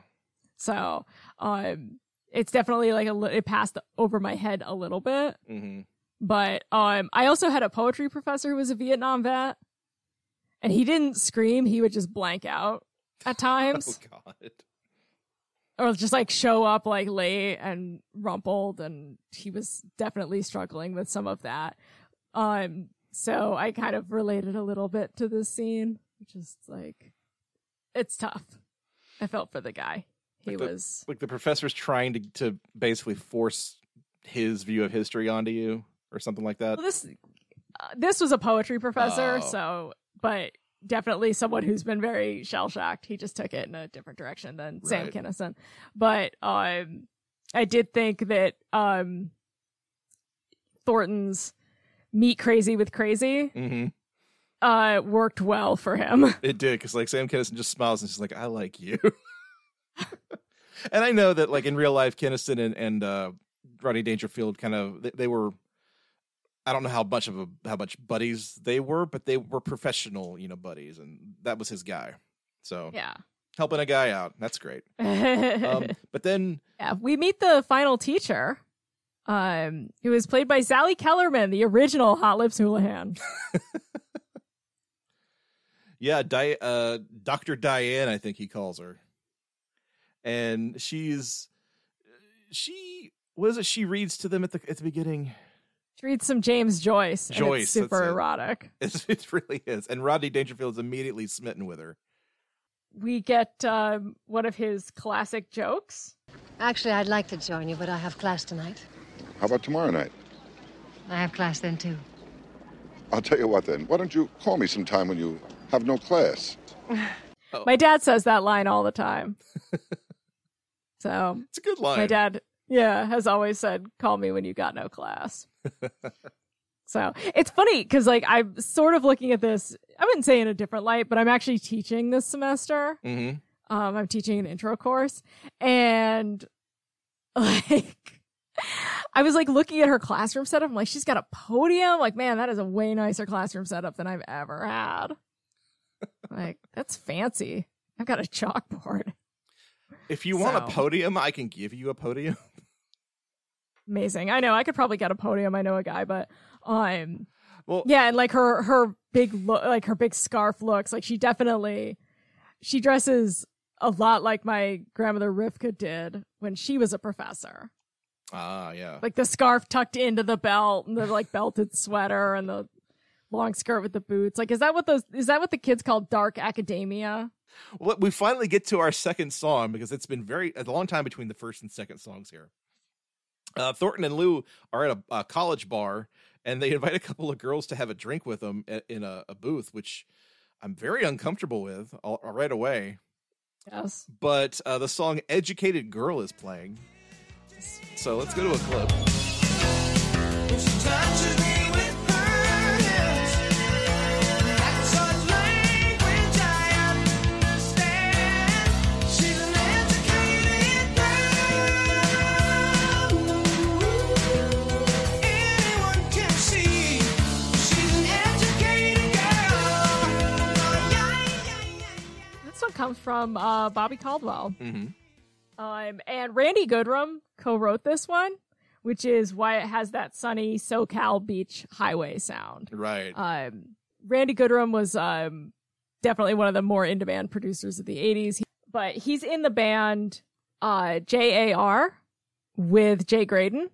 so um it's definitely like a it passed over my head a little bit hmm But um, I also had a poetry professor who was a Vietnam vet, and he didn't scream; he would just blank out at Oh times, god. Or just like show up like late and rumpled. And he was definitely struggling with some of that. Um, so I kind of related a little bit to this scene, which is like, it's tough. I felt for the guy. He Like the- was like the professor's trying to to basically force his view of history onto you or something like that. Well, this uh, this was a poetry professor, Oh. so but definitely someone who's been very shell shocked. He just took it in a different direction than Sam Right. Kinison. But um, I did think that um, Thornton's meet crazy with crazy hmm uh worked well for him. It did because like Sam Kinison just smiles and she's like, "I like you." and I know that like in real life, Kinison and and uh, Rodney Dangerfield kind of they, they were. I don't know how much of a how much buddies they were, but they were professional, you know, buddies, and that was his guy. So yeah. helping a guy out, that's great. Um, but then yeah, we meet the final teacher, um, who was played by Sally Kellerman, the original Hot Lips Houlihan. Yeah, Di- uh, Dr. Diane, I think he calls her. And she's she what is it she reads to them at the at the beginning? She reads some James Joyce. and it's Joyce, that's super it. erotic. It's, it really is. And Rodney Dangerfield is immediately smitten with her. We get um, one of his classic jokes. Actually, I'd like to join you, but I have class tonight. How about tomorrow night? I have class then, too. I'll tell you what then. Why don't you call me sometime when you have no class? Oh. My dad says that line all the time. so It's a good line. my dad, yeah, has always said, "Call me when you got no class." So it's funny because like I'm sort of looking at this. I wouldn't say in a different light, but I'm actually teaching this semester. hmm Um, I'm teaching an intro course, and like, I was like looking at her classroom setup. I'm like, she's got a podium. Like, man, that is a way nicer classroom setup than I've ever had. like, that's fancy. I've got a chalkboard. If you want a podium, I can give you a podium. Amazing. I know I could probably get a podium. I know a guy, but um, Well, yeah, and like her her big look, like her big scarf looks like she definitely she dresses a lot like my grandmother Rivka did when she was a professor. ah, yeah. like the scarf tucked into the belt and the like belted sweater and the long skirt with the boots. Like, is that what those, is that what the kids call dark academia? Well, we finally get to our second song because it's been very a long time between the first and second songs here. Uh, Thornton and Lou are at a, a college bar, and they invite a couple of girls to have a drink with them a- in a, a booth, which I'm very uncomfortable with all, right away. Yes. But uh, the song "Educated Girl" is playing, so let's go to a clip. From uh, Bobby Caldwell. hmm Um, and Randy Goodrum co-wrote this one, which is why it has that sunny SoCal beach highway sound. Right. Um, Randy Goodrum was um, definitely one of the more in-demand producers of the '80s, but he's in the band uh, JAR with Jay Graydon,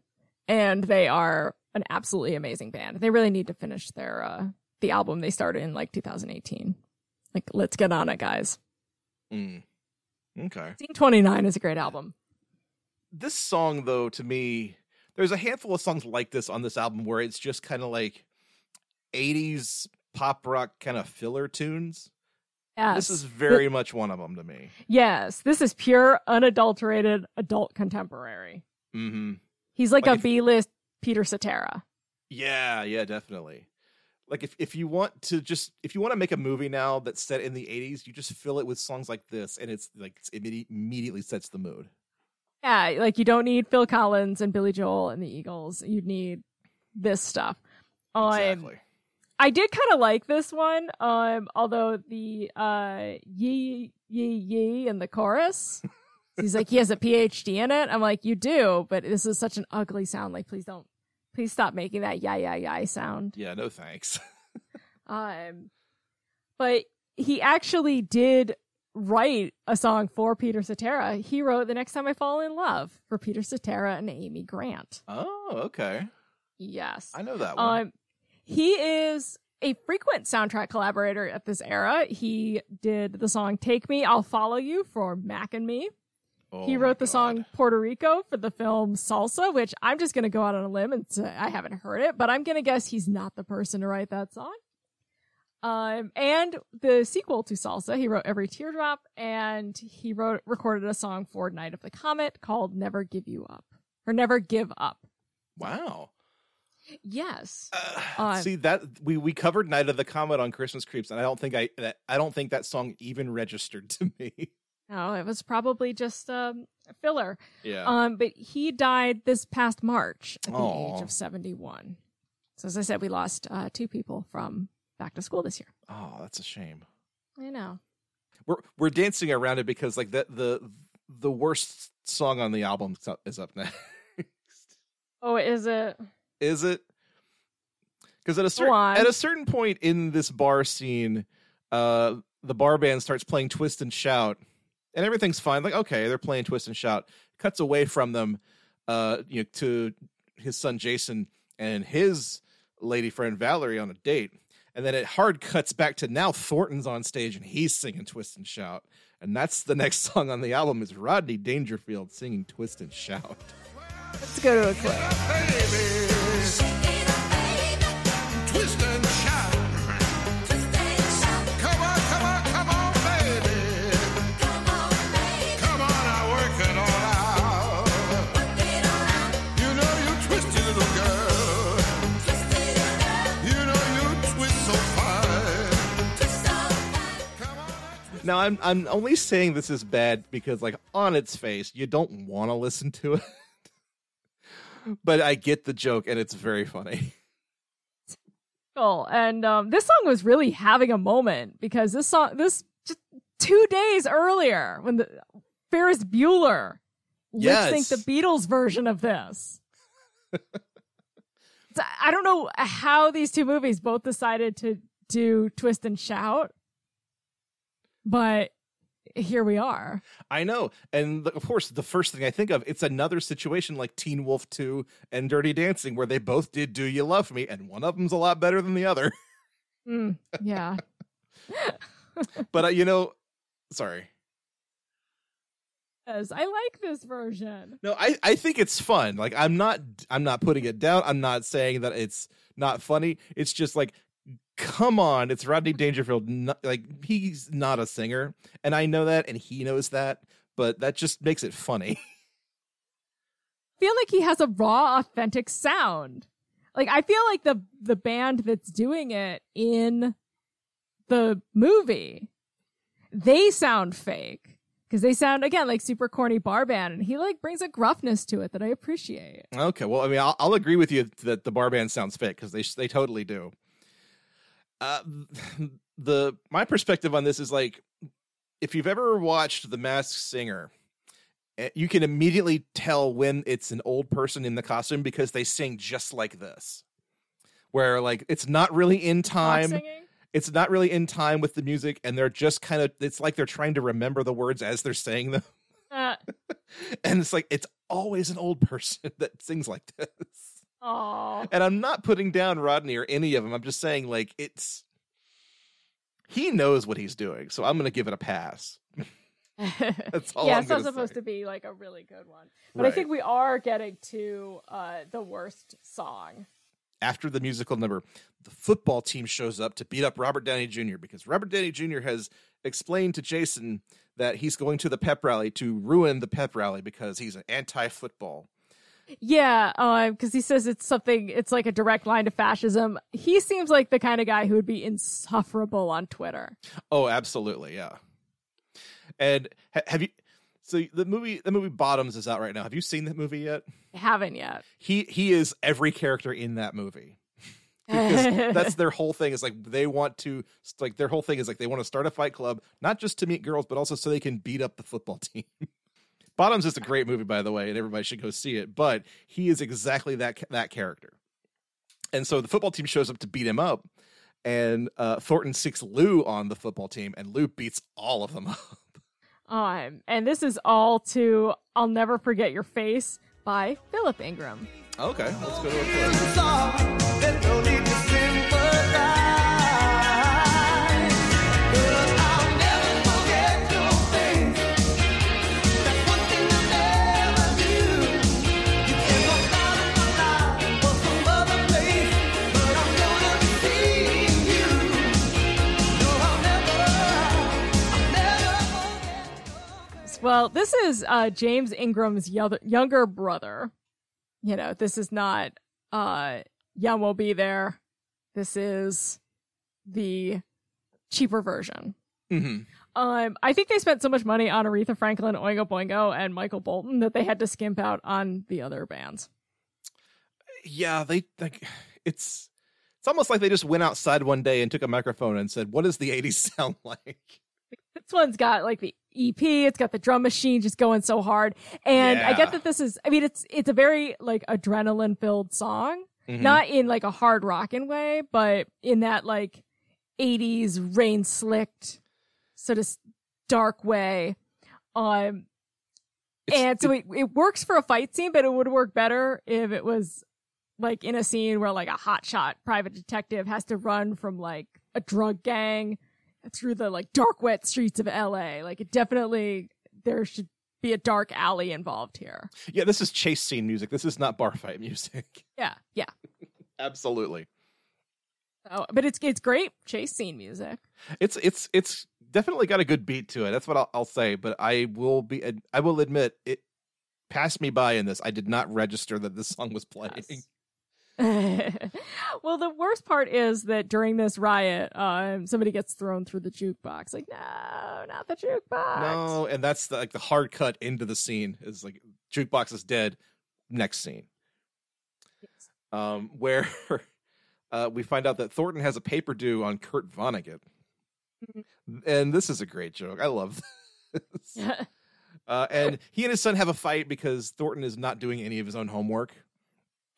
and they are an absolutely amazing band. They really need to finish their uh, the album they started in like 2018. Like, let's get on it, guys. Mm. Okay. Scene 29 is a great album. This song, though, to me, there's a handful of songs like this on this album where it's just kind of like 80s pop rock kind of filler tunes. Yes. This is very much one of them to me. Yes, this is pure, unadulterated adult contemporary. Mm-hmm. He's like, Like a if- B list Peter Cetera. Yeah, yeah, definitely. Like if, if you want to just if you want to make a movie now that's set in the 80s, you just fill it with songs like this and it's like it immedi- immediately sets the mood. Yeah, like you don't need Phil Collins and Billy Joel and the Eagles. You need this stuff. Um, Exactly. I did kind of like this one, um, although the uh, yee yee yee in the chorus. He's like he has a PhD in it. I'm like you do, but this is such an ugly sound. Like please don't, please stop making that yeah yeah yeah sound. Yeah, no thanks. Um, but he actually did write a song for Peter Cetera. He wrote "The Next Time I Fall in Love" for Peter Cetera and Amy Grant. oh, okay. Yes, I know that one. um, he is a frequent soundtrack collaborator at this era. He did the song "Take Me, I'll Follow You" for Mac and Me. Oh he wrote the God. song Puerto Rico for the film Salsa, which I'm just going to go out on a limb and say I haven't heard it, but I'm going to guess he's not the person to write that song. Um, and the sequel to Salsa, he wrote Every Teardrop, and he wrote recorded a song for Night of the Comet called Never Give You Up or Never Give Up. Wow. Yes. Uh, Uh, see that we we covered Night of the Comet on Christmas Creeps, and I don't think I that I don't think that song even registered to me. No, it was probably just um, a filler. yeah. Um, but he died this past March at the age of 71. So as I said, we lost uh, two people from back to school this year. oh, that's a shame. I know. We're we're dancing around it because like the the the worst song on the album is up, next. Oh, is it? is it? Because at a certain at a certain point in this bar scene, uh, the bar band starts playing Twist and Shout, and everything's fine. Like okay, they're playing Twist and Shout. Cuts away from them, uh, you know, to his son Jason and his lady friend Valerie on a date. And then it hard cuts back to now Thornton's on stage and he's singing Twist and Shout. And that's the next song on the album is Rodney Dangerfield singing Twist and Shout. Let's go to a clip. Now I'm I'm only saying this is bad because like on its face you don't want to listen to it. but I get the joke and it's very funny. Cool. And um, this song was really having a moment because this song, this just two days earlier when the Ferris Bueller Yes. lip the Beatles version of this. I don't know how these two movies both decided to do Twist and Shout, but here we are. I know. And of course the first thing I think of it's another situation like Teen Wolf Too and Dirty Dancing where they both did Do You Love Me and one of them's a lot better than the other. Mm, yeah. but uh, you know sorry. Yes, I like this version. No, I, I think it's fun. Like I'm not I'm not putting it down. I'm not saying that it's not funny. It's just like come on, it's Rodney Dangerfield. Not, like he's not a singer, and I know that, and he knows that. But that just makes it funny. feel like he has a raw, authentic sound. Like I feel like the the band that's doing it in the movie, they sound fake because they sound again like super corny bar band, and he like brings a gruffness to it that I appreciate. okay, well, I mean, I'll, I'll agree with you that the bar band sounds fake because they they totally do. Uh, the my perspective on this is like if you've ever watched The Masked Singer, eh, you can immediately tell when it's an old person in the costume because they sing just like this. Where like it's not really in time. It's not really in time with the music, and they're just kind of. It's like they're trying to remember the words as they're saying them, Uh, and it's like it's always an old person that sings like this. Aw. And I'm not putting down Rodney or any of them. I'm just saying like it's. He knows what he's doing, so I'm going to give it a pass. That's all yeah, I'm it's not supposed say. to be like a really good one. But I think we are getting to uh, the worst song. after the musical number, the football team shows up to beat up Robert Downey Jr. because Robert Downey Jr. has explained to Jason that he's going to the pep rally to ruin the pep rally because he's an anti-football. Yeah, um, because he says it's something, it's like a direct line to fascism. He seems like the kind of guy who would be insufferable on Twitter. Oh, absolutely, yeah. And ha- have you? So the movie, the movie Bottoms is out right now. Have you seen that movie yet? I haven't yet. He he is every character in that movie. because that's their whole thing is like they want to like their whole thing is like they want to start a fight club not just to meet girls but also so they can beat up the football team bottoms is a great movie by the way and everybody should go see it but he is exactly that that character and so the football team shows up to beat him up and uh, thornton seeks lou on the football team and lou beats all of them up Um, and this is all to I'll Never Forget Your Face by Philip Ingram. okay let's go to a clip. Well, this is uh, James Ingram's yo- younger brother. You know, this is not uh, Yah Mo B There. This is the cheaper version. Mhm. Um, I think they spent so much money on Aretha Franklin, Oingo Boingo, and Michael Bolton that they had to skimp out on the other bands. yeah they like it's it's almost like they just went outside one day and took a microphone and said what does the 80s sound like This one's got like the EP, it's got the drum machine just going so hard. And I get that this is I mean it's it's a very like adrenaline filled song. Mhm. Not in like a hard rockin' way, but in that like 80s rain slicked sort of dark way. Um It's- and so it, it works for a fight scene, but it would work better if it was like in a scene where like a hotshot private detective has to run from like a drug gang through the like dark wet streets of LA. Like it definitely there should be a dark alley involved here. Yeah, this is chase scene music. This is not bar fight music. Yeah, yeah. Absolutely. So, but it's it's great chase scene music. It's it's it's definitely got a good beat to it. That's what I'll, I'll say. But I will be I will admit it passed me by in this. I did not register that this song was playing. Yes. well, the worst part is that during this riot, um, somebody gets thrown through the jukebox. Like, no, not the jukebox. No, and that's the, like the hard cut into the scene is like jukebox is dead. Next scene, um, where uh, we find out that Thornton has a paper due on Kurt Vonnegut, and this is a great joke. I love this. Uh, and he and his son have a fight because Thornton is not doing any of his own homework.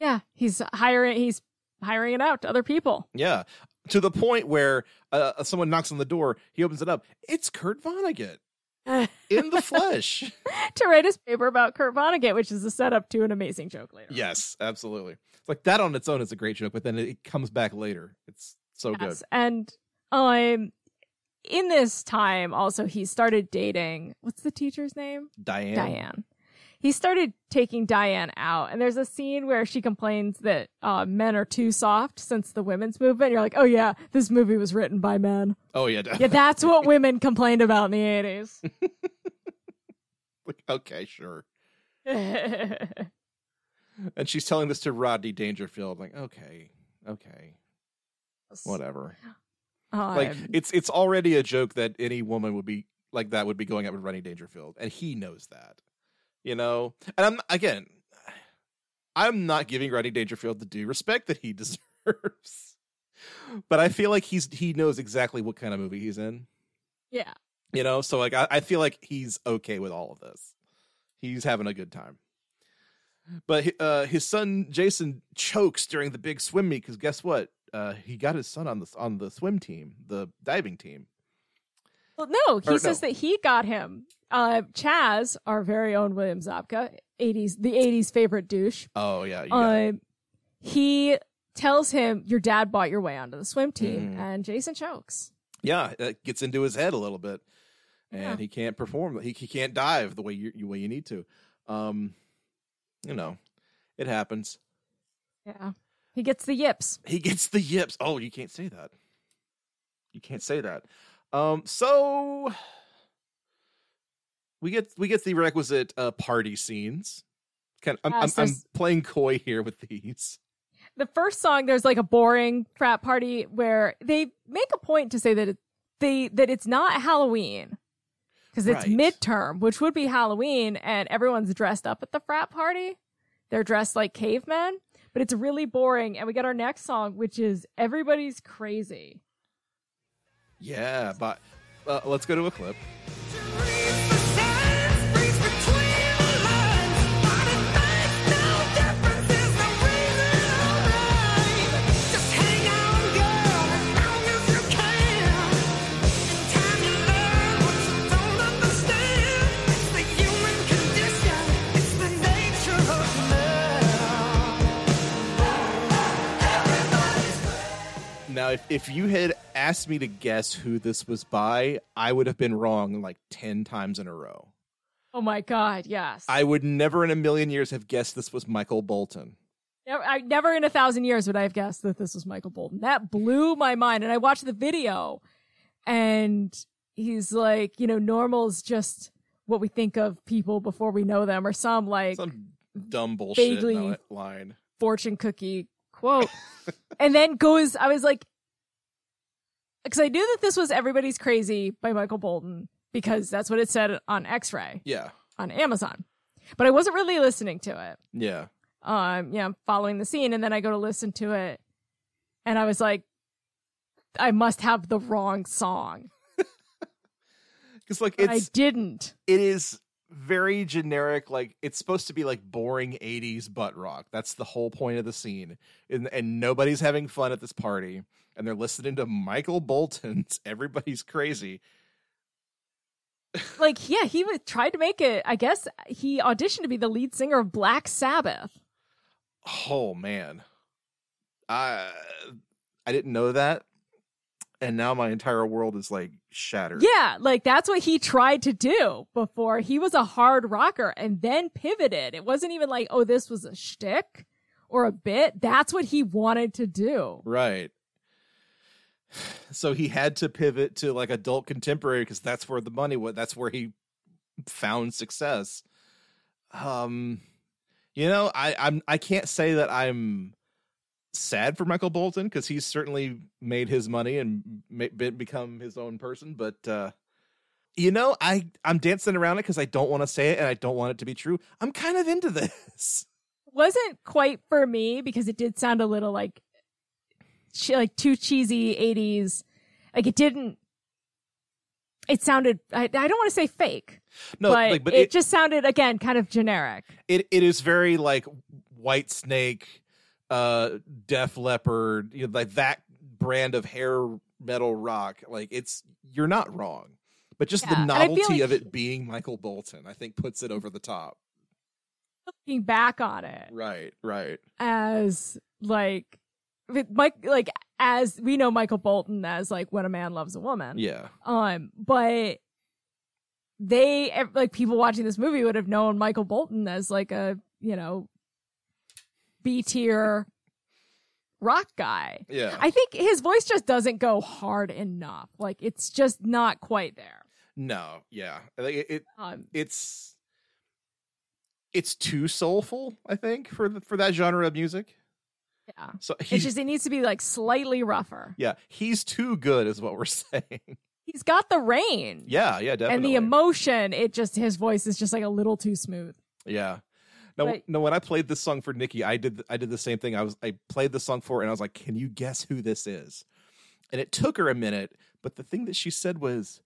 Yeah, he's hiring. He's hiring it out to other people. Yeah, to the point where uh, someone knocks on the door. He opens it up. It's Kurt Vonnegut in the flesh. to write his paper about Kurt Vonnegut, which is a setup to an amazing joke later. yes, absolutely. It's like that on its own is a great joke, but then it comes back later. It's so Yes, And um, in this time, also he started dating. What's the teacher's name? Diane. Diane. He started taking Diane out, and there's a scene where she complains that uh, men are too soft since the women's movement. You're like, oh yeah, this movie was written by men. Oh yeah. Yeah, that's what women complained about in the 80s. Like, okay, sure. And she's telling this to Rodney Dangerfield. Like, okay, okay, whatever. Like Um, it's it's already a joke that any woman would be like that would be going out with Rodney Dangerfield, and he knows that. You know, and I'm again, I'm not giving Rodney Dangerfield the due respect that he deserves, but I feel like he's he knows exactly what kind of movie he's in. yeah. You know, so like I, I feel like he's okay with all of this. He's having a good time. But uh, his son Jason chokes during the big swim meet because guess what? Uh, he got his son on the on the swim team, the diving team. Well, no, he Or says no. that he got him. Uh, Chaz, our very own William Zabka, eighties the eighties favorite douche. Oh yeah. Um, he tells him, "Your dad bought your way onto the swim team," Mhm. and Jason chokes. yeah, it gets into his head a little bit, and Yeah. he can't perform. He he can't dive the way you the way you need to. Um, you know, it happens. Yeah, he gets the yips. He gets the yips. Oh, you can't say that. You can't say that. Um, so we get we get the requisite uh, party scenes. Kind I'm, I'm, Yes, I'm playing coy here with these. The first song, there's like a boring frat party where they make a point to say that it, they that it's not Halloween because it's Right. midterm, which would be Halloween, and everyone's dressed up at the frat party. They're dressed like cavemen, but it's really boring. And we get our next song, which is "Everybody's Crazy." Yeah, but uh, let's go to a clip. Now, if, if you had asked me to guess who this was by, I would have been wrong like 10 times in a row. Oh my god, yes! I would never in a million years have guessed this was Michael Bolton. Never, I never in a thousand years would I have guessed that this was Michael Bolton. That blew my mind. And I watched the video, and he's like, you know, normal's just what we think of people before we know them, or some like Some dumb bullshit Vaguely- line. fortune cookie quote. and then goes, I was like, because I knew that this was Everybody's Crazy by Michael Bolton because that's what it said on X Ray Yeah. on Amazon. But I wasn't really listening to it. Yeah. um, you know, following the scene, and then I go to listen to it, and I was like, I must have the wrong song. Because, like, I didn't. it is very generic. Like, it's supposed to be like boring 80s butt rock. That's the whole point of the scene. And, and nobody's having fun at this party. And they're listening to Michael Bolton's Everybody's Crazy. Like, yeah, he was, tried to make it. I guess he auditioned to be the lead singer of Black Sabbath. Oh man, I I didn't know that, and now my entire world is like shattered. Yeah, like that's what he tried to do before. He was a hard rocker and then pivoted. It wasn't even like, oh, this was a shtick or a bit. That's what he wanted to do. right. So he had to pivot to like adult contemporary because that's where the money was. That's where he found success. Um, you know, I I'm I can't say that I'm sad for Michael Bolton because he's certainly made his money and ma- been, become his own person. But uh, you know, I I'm dancing around it because I don't want to say it and I don't want it to be true. I'm kind of into this. wasn't quite for me because it did sound a little like like too cheesy 80s like it didn't it sounded i, I don't want to say fake No, but, like, but it, it, just sounded again kind of generic it it is very like Whitesnake, uh, Def Leppard, you know, like that brand of hair metal rock. Like it's you're not wrong, but just Yeah, the and I feel novelty like- of it being Michael Bolton, I think, puts it over the top. looking back on it Right, right. as like Mike like as we know Michael Bolton as like when a man loves a woman Yeah, Um, but they like people watching this movie would have known Michael Bolton as like a you know B tier rock guy. yeah. I think his voice just doesn't go hard enough. Like it's just not quite there. no, yeah. Like it, it Um, it's it's too soulful. I think for the, for that genre of music. yeah. So It's just it needs to be like slightly rougher. yeah he's too good, is what we're saying. He's got the range. yeah, yeah, definitely. And the emotion, it just his voice is just like a little too smooth. Yeah. No, But- no. When I played this song for Nikki, I did I did the same thing. I was I played the song for her, and I was like, "Can you guess who this is?" And it took her a minute, but the thing that she said was,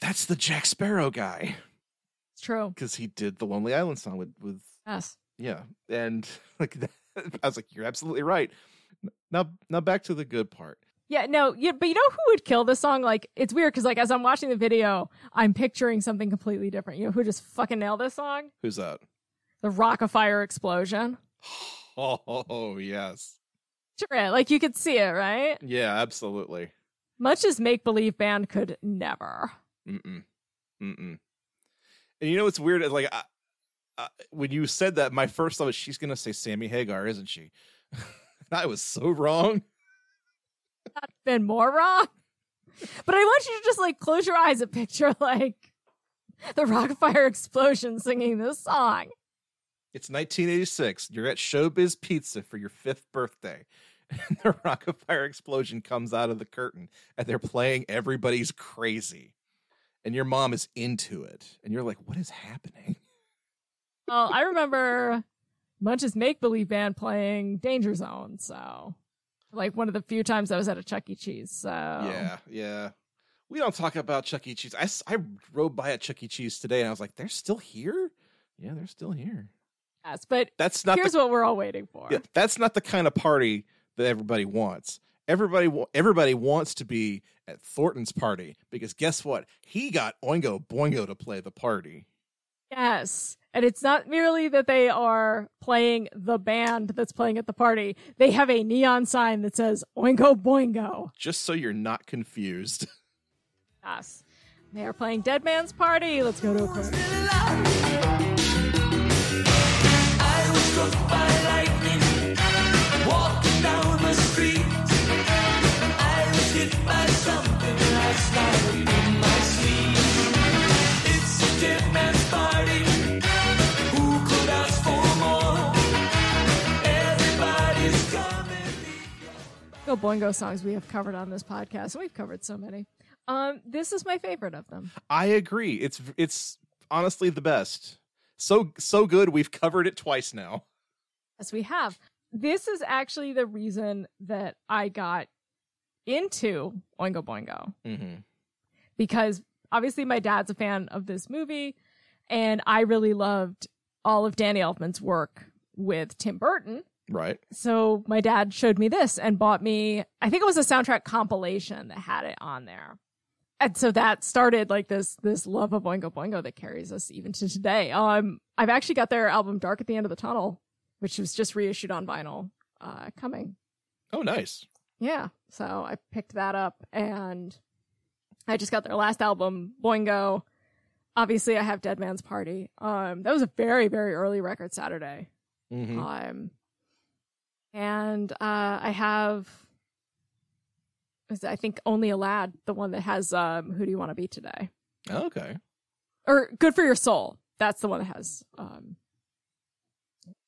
That's the Jack Sparrow guy It's true. because he did the Lonely Island song with with Yes. yeah, and like that, I was like, you're absolutely right. Now now back to the good part. Yeah, no, yeah, but you know who would kill this song? Like, it's weird because, like, as I'm watching the video, I'm picturing something completely different. You know who just fucking nailed this song? Who's that? The Rock-afire Explosion. Oh yes, Sure, like you could see it, right? yeah, absolutely. Munch's Make Believe Band could never. Mm-mm. Mm-mm. And you know what's weird? is, Like, I, I, when you said that, my first thought was she's gonna say Sammy Hagar, isn't she? I was so wrong. Been more wrong. But I want you to just like close your eyes and picture like the Rock-afire Explosion singing this song. It's 1986. You're at Showbiz Pizza for your fifth birthday. And the Rock-afire explosion comes out of the curtain and they're playing Everybody's Crazy. And your mom is into it. And you're like, what is happening? Well, I remember Munch's Make Believe Band playing Danger Zone, so like one of the few times I was at a Chuck E. Cheese. So Yeah, yeah. We don't talk about Chuck E. Cheese. I, I rode by at Chuck E. Cheese today and I was like, they're still here? Yeah, they're still here. Yes, but That's not here's the, what we're all waiting for. yeah, that's not the kind of party that everybody wants. Everybody everybody wants to be at Thornton's party because guess what? He got Oingo Boingo to play the party. Yes. And it's not merely that they are playing the band that's playing at the party. They have a neon sign that says Oingo Boingo. Just so you're not confused. Yes. They are playing Dead Man's Party. Let's go to a quick. Go Boingo songs we have covered on this podcast. We've covered so many. Um, this is my favorite of them. I agree. It's it's honestly the best. So so good we've covered it twice now. Yes, we have. This is actually the reason that I got into Oingo Boingo. Mm-hmm. because obviously my dad's a fan of this movie and I really loved all of Danny Elfman's work with Tim Burton. Right. So my dad showed me this and bought me I think it was a soundtrack compilation that had it on there. And so that started like this this love of Oingo Boingo that carries us even to today. Um I've actually got their album Dark at the End of the Tunnel, which was just reissued on vinyl uh coming. Oh, nice. Yeah. So I picked that up and I just got their last album, Boingo. Obviously I have Dead Man's Party. Um that was a very, very early record Saturday. Mm-hmm. Um and uh I have is I think only a lad, the one that has um Who Do You Want to Be Today? Okay. Or Good for Your Soul. That's the one that has um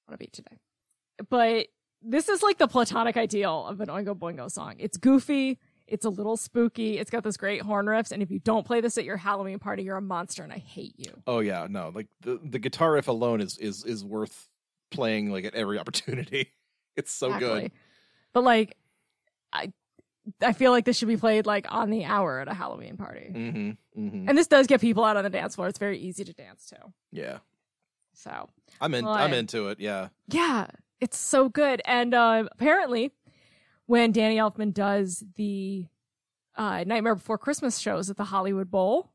Want to Be Today. But this is like the platonic ideal of an Oingo Boingo song. It's goofy, it's a little spooky, it's got those great horn riffs, and if you don't play this at your Halloween party, you're a monster and I hate you. Oh yeah, no. Like the the guitar riff alone is is is worth playing like at every opportunity. It's so good. But like I I feel like this should be played like on the hour at a Halloween party. Mm-hmm. Mm-hmm. And this does get people out on the dance floor. It's very easy to dance to. Yeah. So I'm in Well, I'm into it, yeah. yeah, it's so good. And uh, apparently, when Danny Elfman does the uh, Nightmare Before Christmas shows at the Hollywood Bowl,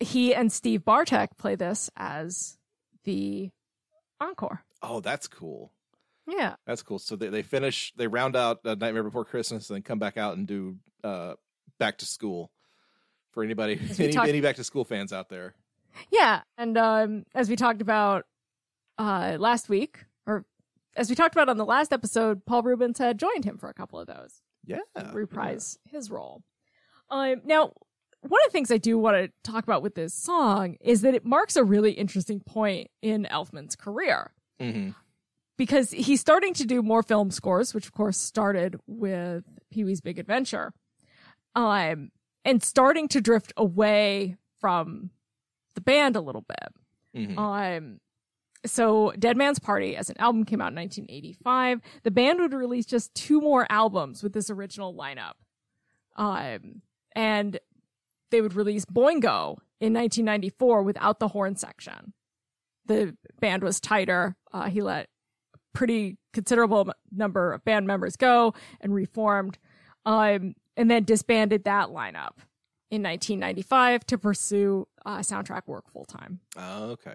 he and Steve Bartek play this as the encore. Oh, that's cool. Yeah, That's cool. So they, they finish, they round out uh, Nightmare Before Christmas, and then come back out and do uh, Back to School for anybody, any, talked- any Back to School fans out there. yeah. And um, as we talked about uh, last week, or as we talked about on the last episode, Paul Reubens had joined him for a couple of those. Yeah, reprise his role. Um, now, one of the things I do want to talk about with this song is that it marks a really interesting point in Elfman's career hmm because he's starting to do more film scores, which of course started with Pee Wee's Big Adventure, um, and starting to drift away from the band a little bit. hmm Um, so Dead Man's Party as an album came out in 1985. The band would release just two more albums with this original lineup. Um, and they would release Boingo in 1994 without the horn section. The band was tighter. Uh, he let pretty considerable number of band members go and reformed, um, and then disbanded that lineup in 1995 to pursue uh, soundtrack work full time. Oh, okay.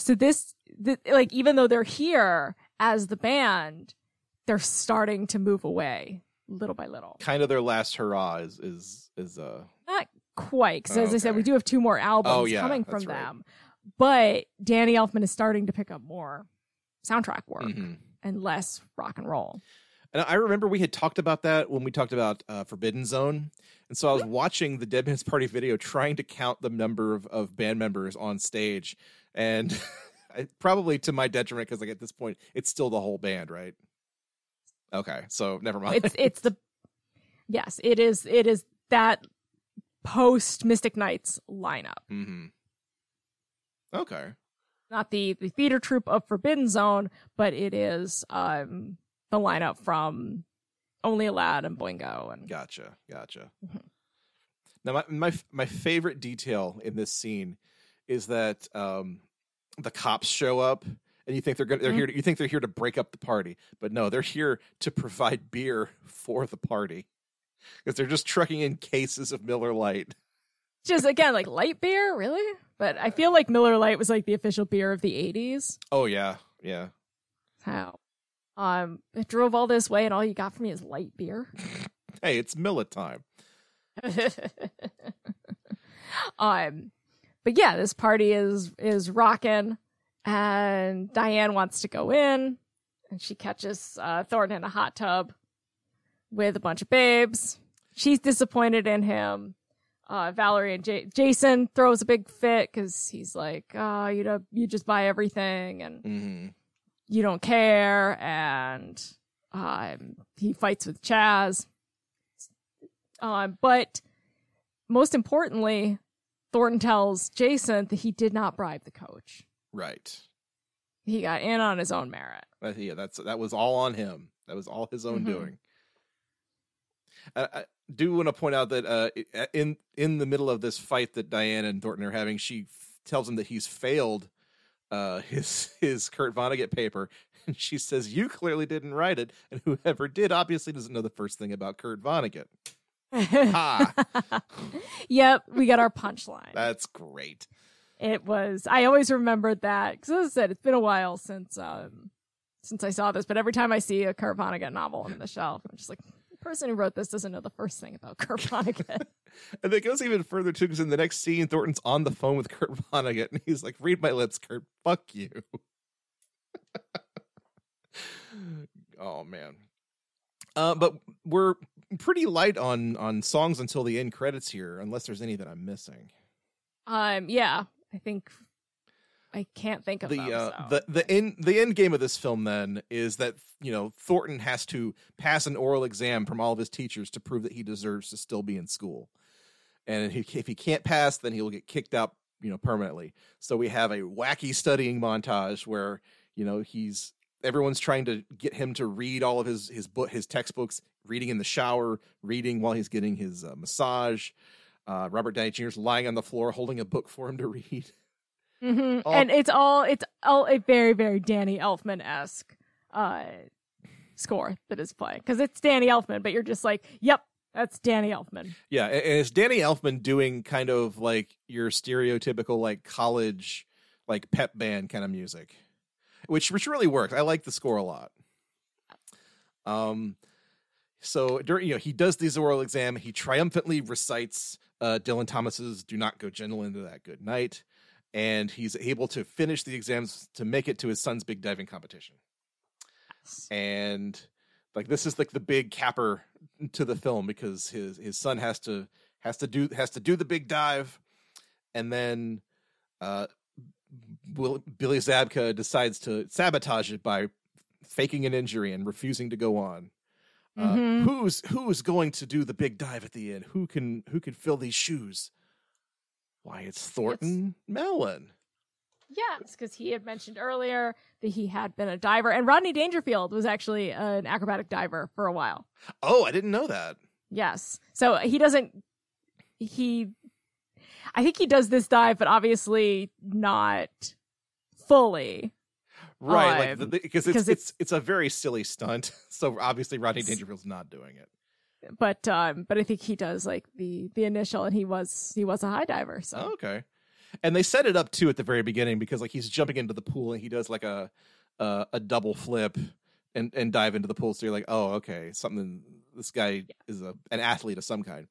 So this, th- like, even though they're here as the band, they're starting to move away little by little. Kind of their last hurrah is is is uh Not quite, because Oh, as I said, we do have two more albums Oh, yeah, coming from right. them. But Danny Elfman is starting to pick up more soundtrack work mhm. and less rock and roll. And I remember we had talked about that when we talked about uh, Forbidden Zone. And so I was watching the Dead Man's Party video trying to count the number of, of band members on stage. And I, probably to my detriment, because like at this point, it's still the whole band, right? Okay, so never mind. It's it's the yes, it is it is that post Mystic Knights lineup, Mm-hmm. Okay. Not the the theater troupe of Forbidden Zone, but it is um the lineup from Only a Lad and Boingo and Gotcha. Gotcha. Mhm. Now, my, my my favorite detail in this scene is that um, the cops show up, and you think they're gonna, they're Mhm. here. To, you think they're here to break up the party, but no, they're here to provide beer for the party because they're just trucking in cases of Miller Lite. just again like light beer, really. But I feel like Miller Lite was like the official beer of the '80s. Oh yeah, yeah. How um I drove all this way and all you got for me is light beer. Hey, it's Miller time. um but yeah this party is is rocking and diane wants to go in and she catches uh thornton in a hot tub with a bunch of babes she's disappointed in him uh valerie and J- jason throws a big fit because he's like oh you know you just buy everything and hmm you don't care and um, he fights with chaz um, but most importantly thornton tells jason that he did not bribe the coach Right. he got in on his own merit That, yeah, that's that was all on him. That was all his own Mhm. doing. I do want to point out that uh, in in the middle of this fight that Diane and Thornton are having, she f- tells him that he's failed uh, his his Kurt Vonnegut paper, and she says, "You clearly didn't write it, and whoever did obviously doesn't know the first thing about Kurt Vonnegut." Ha! yep we got our punchline That's great. it was i always remembered that because as i said it's been a while since um since i saw this but every time i see a kurt vonnegut novel on the shelf i'm just like person who wrote this doesn't know the first thing about kurt vonnegut And it goes even further too, because in the next scene, Thornton's on the phone with Kurt Vonnegut, and he's like, "Read my lips, Kurt. Fuck you." oh man. Uh, but we're pretty light on on songs until the end credits here, unless there's any that I'm missing. Um, yeah, I think I can't think of The them, uh, so. the the end the end game of this film then is that you know Thornton has to pass an oral exam from all of his teachers to prove that he deserves to still be in school, and if he, if he can't pass, then he will get kicked out you know permanently. So we have a wacky studying montage where you know he's everyone's trying to get him to read all of his his book his textbooks, reading in the shower, reading while he's getting his uh, massage. Uh, Robert Downey Jr. is lying on the floor holding a book for him to read. Mhm. all- and it's all it's all a very very Danny Elfman esque uh score that is playing because it's Danny Elfman, but you're just like, yep, that's Danny Elfman. Yeah, and it's Danny Elfman doing kind of like your stereotypical like college like pep band kind of music, which which really works. I like the score a lot. Um, so during you know he does this oral exam, he triumphantly recites uh, Dylan Thomas's "Do not go gentle into that good night," and he's able to finish the exams to make it to his son's big diving competition Yes. and like this is like the big capper to the film because his his son has to has to do has to do the big dive and then uh Will, Billy Zabka decides to sabotage it by faking an injury and refusing to go on. Uh, Mhm. Who's who's going to do the big dive at the end? Who can who can fill these shoes? Why it's Thornton Melon. Yes, because he had mentioned earlier that he had been a diver, and Rodney Dangerfield was actually an acrobatic diver for a while. Oh, I didn't know that. Yes, so he doesn't. He I think he does this dive, but obviously not fully. Right, Um, like because it's, because it's it's a very silly stunt. So obviously Rodney Dangerfield's not doing it. But um, but I think he does like the the initial, and he was he was a high diver. So Oh, okay. And they set it up too at the very beginning because like he's jumping into the pool and he does like a a, a double flip and and dive into the pool. So you're like, oh, okay, something. This guy is a an athlete of some kind.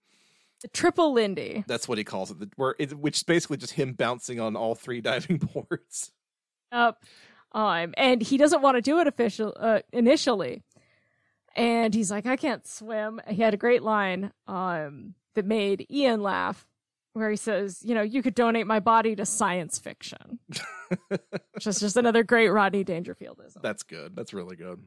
the triple Lindy. That's what he calls it. The, where it, which is basically just him bouncing on all three diving boards. up um and he doesn't want to do it official uh, initially and he's like i can't swim he had a great line um that made ian laugh where he says you know you could donate my body to science fiction which is just another great rodney dangerfieldism That's good. That's really good.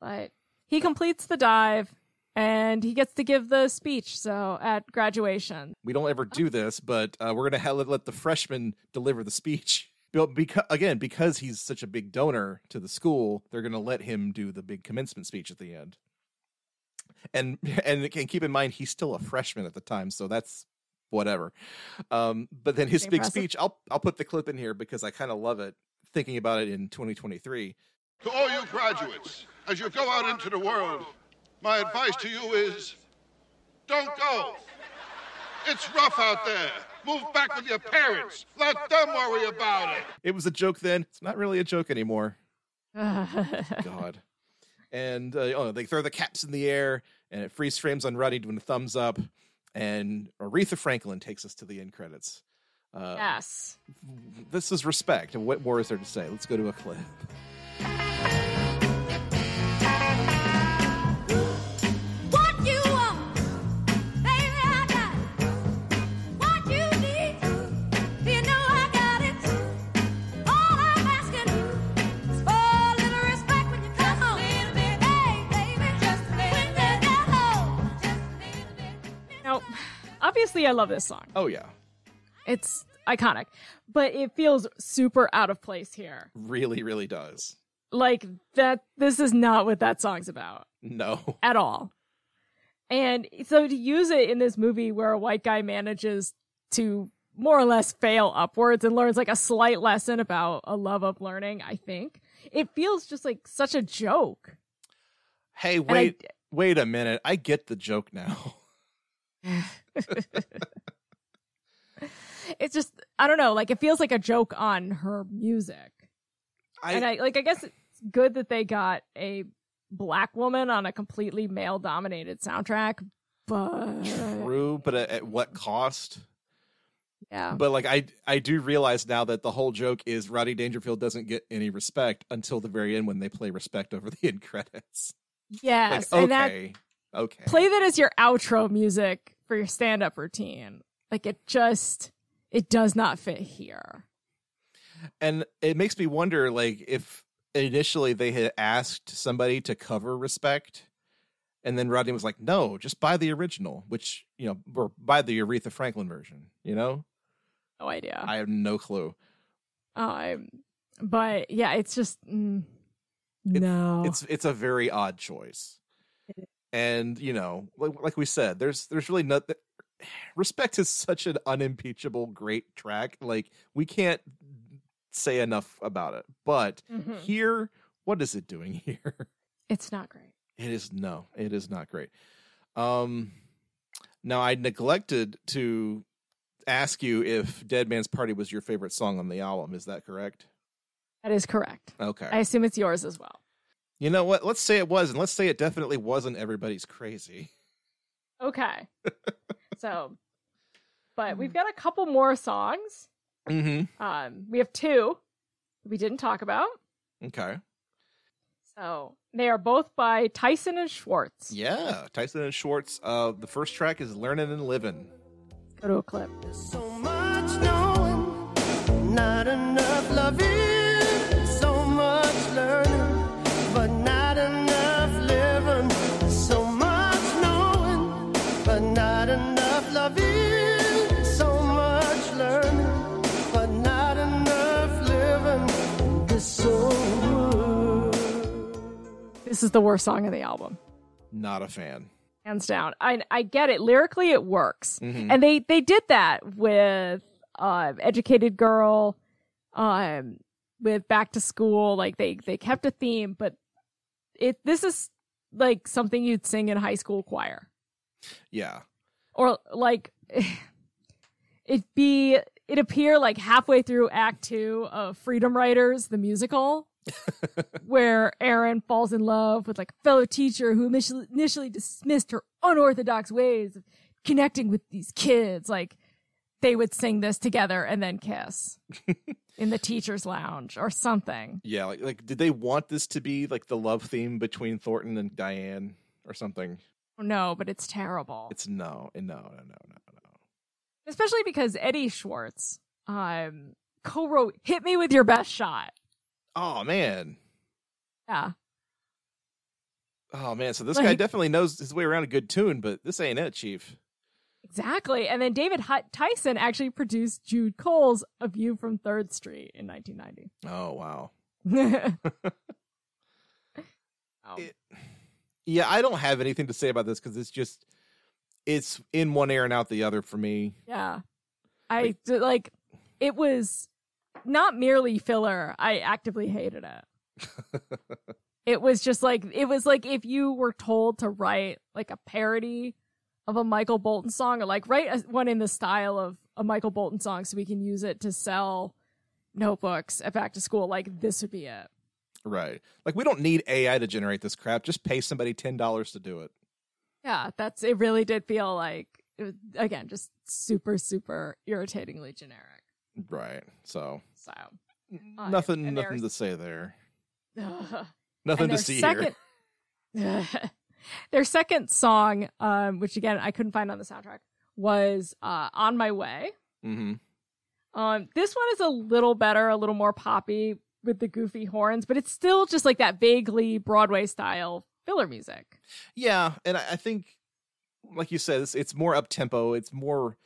but he completes the dive and he gets to give the speech so at graduation We don't ever do this, but uh, we're gonna let the freshman deliver the speech. But because again, because he's such a big donor to the school, they're gonna let him do the big commencement speech at the end. And and can keep in mind he's still a freshman at the time, so that's whatever. Um, but then his big speech, I'll I'll put the clip in here because I kind of love it. Thinking about it in 2023, To all you graduates, as you go out into the world, my advice to you is don't go. It's rough out there. Move back with your parents. Let them worry about it. it was a joke then. It's not really a joke anymore. God. And uh, oh, they throw the caps in the air, and it freeze frames on Rodney doing a thumbs up, and Aretha Franklin takes us to the end credits. Uh, yes This is respect. And what more is there to say? Let's go to a clip. Obviously i love this song. Oh yeah, it's iconic but it feels super out of place here. Really, really does. like that this is not what that song's about. No, at all. And so to use it in this movie where a white guy manages to more or less fail upwards and learns like a slight lesson about a love of learning i think it feels just like such a joke. Hey, I- wait, wait a minute. I get the joke now. it's just i don't know like it feels like a joke on her music I, and I like I guess it's good that they got a black woman on a completely male dominated soundtrack, but true, but at, at what cost? yeah. But like I I do realize now that the whole joke is Roddy Dangerfield doesn't get any respect until the very end when they play respect over the end credits. Yes, like and that okay, play that as your outro music for your stand up routine. Like it just it does not fit here. and it makes me wonder like if initially they had asked somebody to cover respect and then rodney was like no just buy the original which you know or buy the aretha franklin version you know No idea. i have no clue um, but yeah, it's just mm, no. it's it's a very odd choice and you know like, like we said there's there's really nothing. respect is such an unimpeachable great track like we can't say enough about it but Mhm. here what is it doing here it's not great. It is no, it is not great. Um now I neglected to ask you if Dead Man's Party was your favorite song on the album. Is that correct? That is correct. Okay. I assume it's yours as well. You know what? Let's say it was, and let's say it definitely wasn't everybody's crazy. Okay. so, but we've got a couple more songs. Mm-hmm. Um, we have two we didn't talk about. Okay. So they are both by Tyson and Schwartz. Yeah. Tyson and Schwartz. Uh the first track is Learning and Living. Go to a clip. This is the worst song of the album. Not a fan. hands down. I I get it. Lyrically, it works, Mhm. and they they did that with uh, "Educated Girl," um, with "Back to School." Like they they kept a theme, but it this is like something you'd sing in high school choir, Yeah. or like it be it appear like halfway through Act Two of Freedom Writers, the musical. Where Erin falls in love with like a fellow teacher who initially, initially dismissed her unorthodox ways of connecting with these kids. Like they would sing this together and then kiss in the teacher's lounge or something. Yeah, like like did they want this to be like the love theme between Thornton and Diane or something? No, but it's terrible. It's no, no, no, no, no, no. Especially because Eddie Schwartz um co-wrote Hit Me With Your Best Shot. Oh man. Yeah. Oh man, so this guy definitely knows his way around a good tune, but this ain't it, Chief. Exactly. And then David Tyson actually produced Jude Cole's A View from Third Street in 1990. Oh wow. Oh. It- Yeah, I don't have anything to say about this because it's just it's in one ear and out the other for me. Yeah. I d- like it was not merely filler. I actively hated it. it was just like it was like if you were told to write like a parody of a Michael Bolton song or like write a, one in the style of a Michael Bolton song so we can use it to sell notebooks at back to school like this would be it. Right. Like we don't need AI to generate this crap. Just pay somebody ten dollars to do it. Yeah, that's it really did feel like it was, again just super super irritatingly generic. Right. So So Uh, nothing and nothing to say there. Ugh. Nothing to see second, their second song, um, which again I couldn't find on the soundtrack, was uh, "On My Way." Mm-hmm. Um, this one is a little better, a little more poppy with the goofy horns, but it's still just like that vaguely Broadway style filler music. Yeah, and I, I think, like you said, it's, it's more up tempo. It's more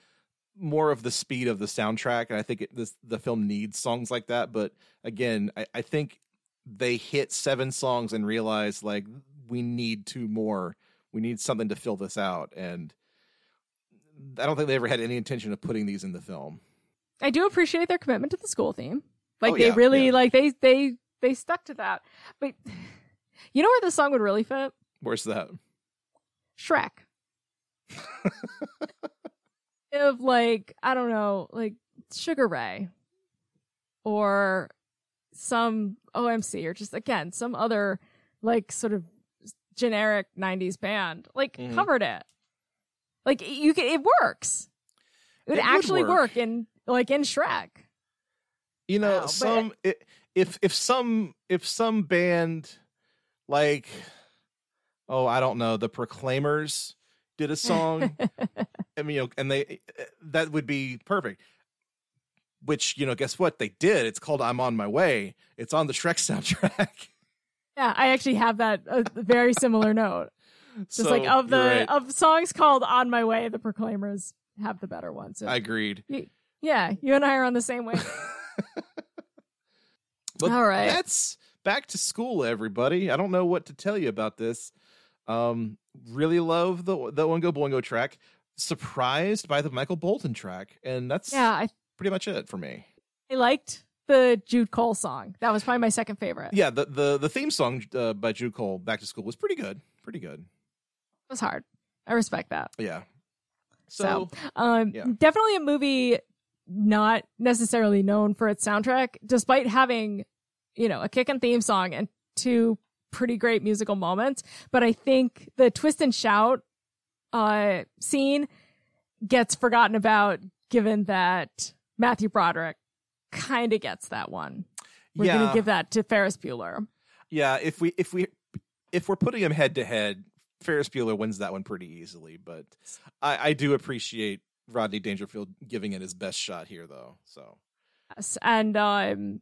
more of the speed of the soundtrack, and I think it, this the film needs songs like that. But again, I, I think they hit seven songs and realized like we need two more. We need something to fill this out, and I don't think they ever had any intention of putting these in the film. I do appreciate their commitment to the school theme. Oh, like Oh, they yeah, really yeah. like they they they stuck to that. But you know where this song would really fit? Where's that? Shrek. of like I don't know, like Sugar Ray, or some OMC, or just again some other like sort of generic '90s band, like Mhm. covered it. Like you can, it works. It would It would actually work. work in like in Shrek. You know, Wow, some if if some if some band like oh I don't know the Proclaimers did a song, I mean, you know, and they that would be perfect. Which you know, guess what they did? It's called "I'm on My Way." It's on the Shrek soundtrack. Yeah, I actually have that a very similar note. Just So, like of the right. of songs called "On My Way," the Proclaimers have the better ones. So, I agreed. y- yeah, you and I are on the same way. All right. that's back to school, everybody. I don't know what to tell you about this. Um, really love the the Oingo Boingo track. Surprised by the Michael Bolton track, and that's yeah, I pretty much it for me. I liked the Jude Cole song. That was probably my second favorite. Yeah, the the the theme song uh, by Jude Cole, "Back to School," was pretty good. Pretty good. It was hard. I respect that. Yeah. So, So, um, yeah. definitely a movie not necessarily known for its soundtrack, despite having, you know, a kick and theme song and two pretty great musical moments. But I think the twist and shout uh, scene gets forgotten about, given that Matthew Broderick kind of gets that one. We're yeah, gonna give that to Ferris Bueller. yeah. If we if we if we're putting them head to head, Ferris Bueller wins that one pretty easily. But I, I do appreciate Rodney Dangerfield giving it his best shot here, though. So Yes. And um,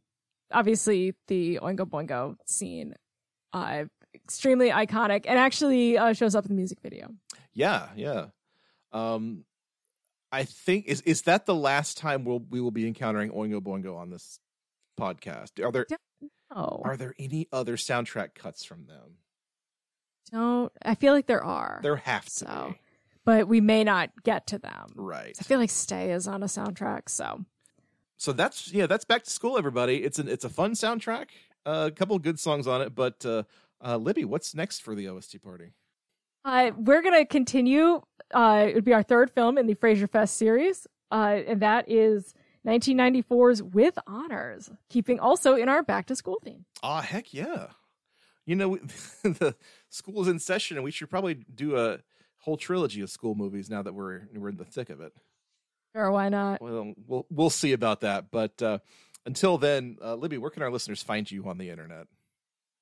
obviously the Oingo Boingo scene, uh, extremely iconic, and actually uh, shows up in the music video. yeah, yeah. Um, I think is is that the last time we'll we will be encountering Oingo Boingo on this podcast? Are there Oh, are there any other soundtrack cuts from them? Don't I feel like there are. There have to So, be. but we may not get to them. Right. I feel like Stay is on a soundtrack, so So that's yeah, that's back to school, everybody. It's an it's a fun soundtrack. Uh, a couple of good songs on it, but uh, uh, Libby, what's next for the OST party? Uh, we're gonna continue. Uh, it would be our third film in the Fraser Fest series, uh, and that is 1994's With Honors, keeping also in our back to school theme. Ah, heck yeah! You know, the school is in session, and we should probably do a whole trilogy of school movies now that we're we're in the thick of it. Sure, why not? Well, we'll we'll see about that. But uh, until then, uh, Libby, where can our listeners find you on the internet?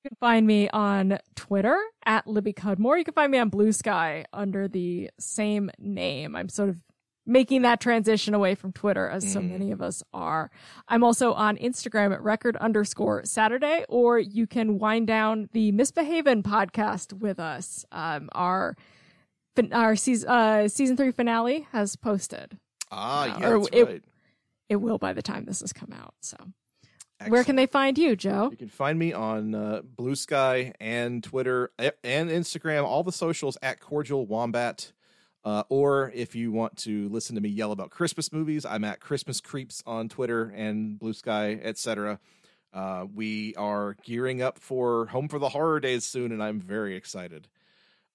You can find me on Twitter at Libby Cudmore. You can find me on Bluesky under the same name. I'm sort of making that transition away from Twitter as so many of us are. I'm also on Instagram at record underscore Saturday, or you can wind down the Misbehavin podcast with us. Um, our our season uh, season three finale has posted. Ah, Uh, yeah, that's it- right. It will by the time this has come out. So, where can they find you, Joe? You can find me on uh, Bluesky and Twitter and Instagram, all the socials at Cordial Wombat. Uh, or if you want to listen to me yell about Christmas movies, I'm at Christmas Creeps on Twitter and Bluesky, etc. Uh, we are gearing up for Home for the Horror Days soon, and I'm very excited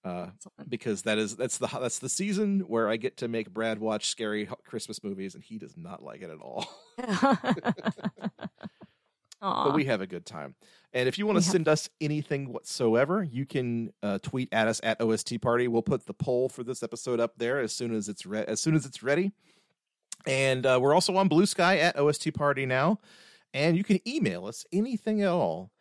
uh, because that is that's the that's the season where I get to make Brad watch scary Christmas movies, and he does not like it at all. But we have a good time. And if you want to send us anything whatsoever, you can uh, tweet at us at OST Party. We'll put the poll for this episode up there as soon as it's re- as soon as it's ready. And uh, we're also on Bluesky at OST Party now, and you can email us anything at all,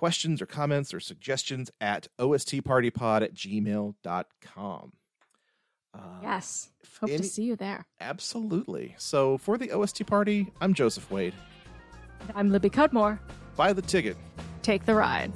questions or comments or suggestions at ostpartypod at gmail.com. Uh, yes. Hope any- to see you there. Absolutely. So for the OST Party, I'm Joseph Wade. I'm Libby Cudmore. Buy the ticket. Take the ride.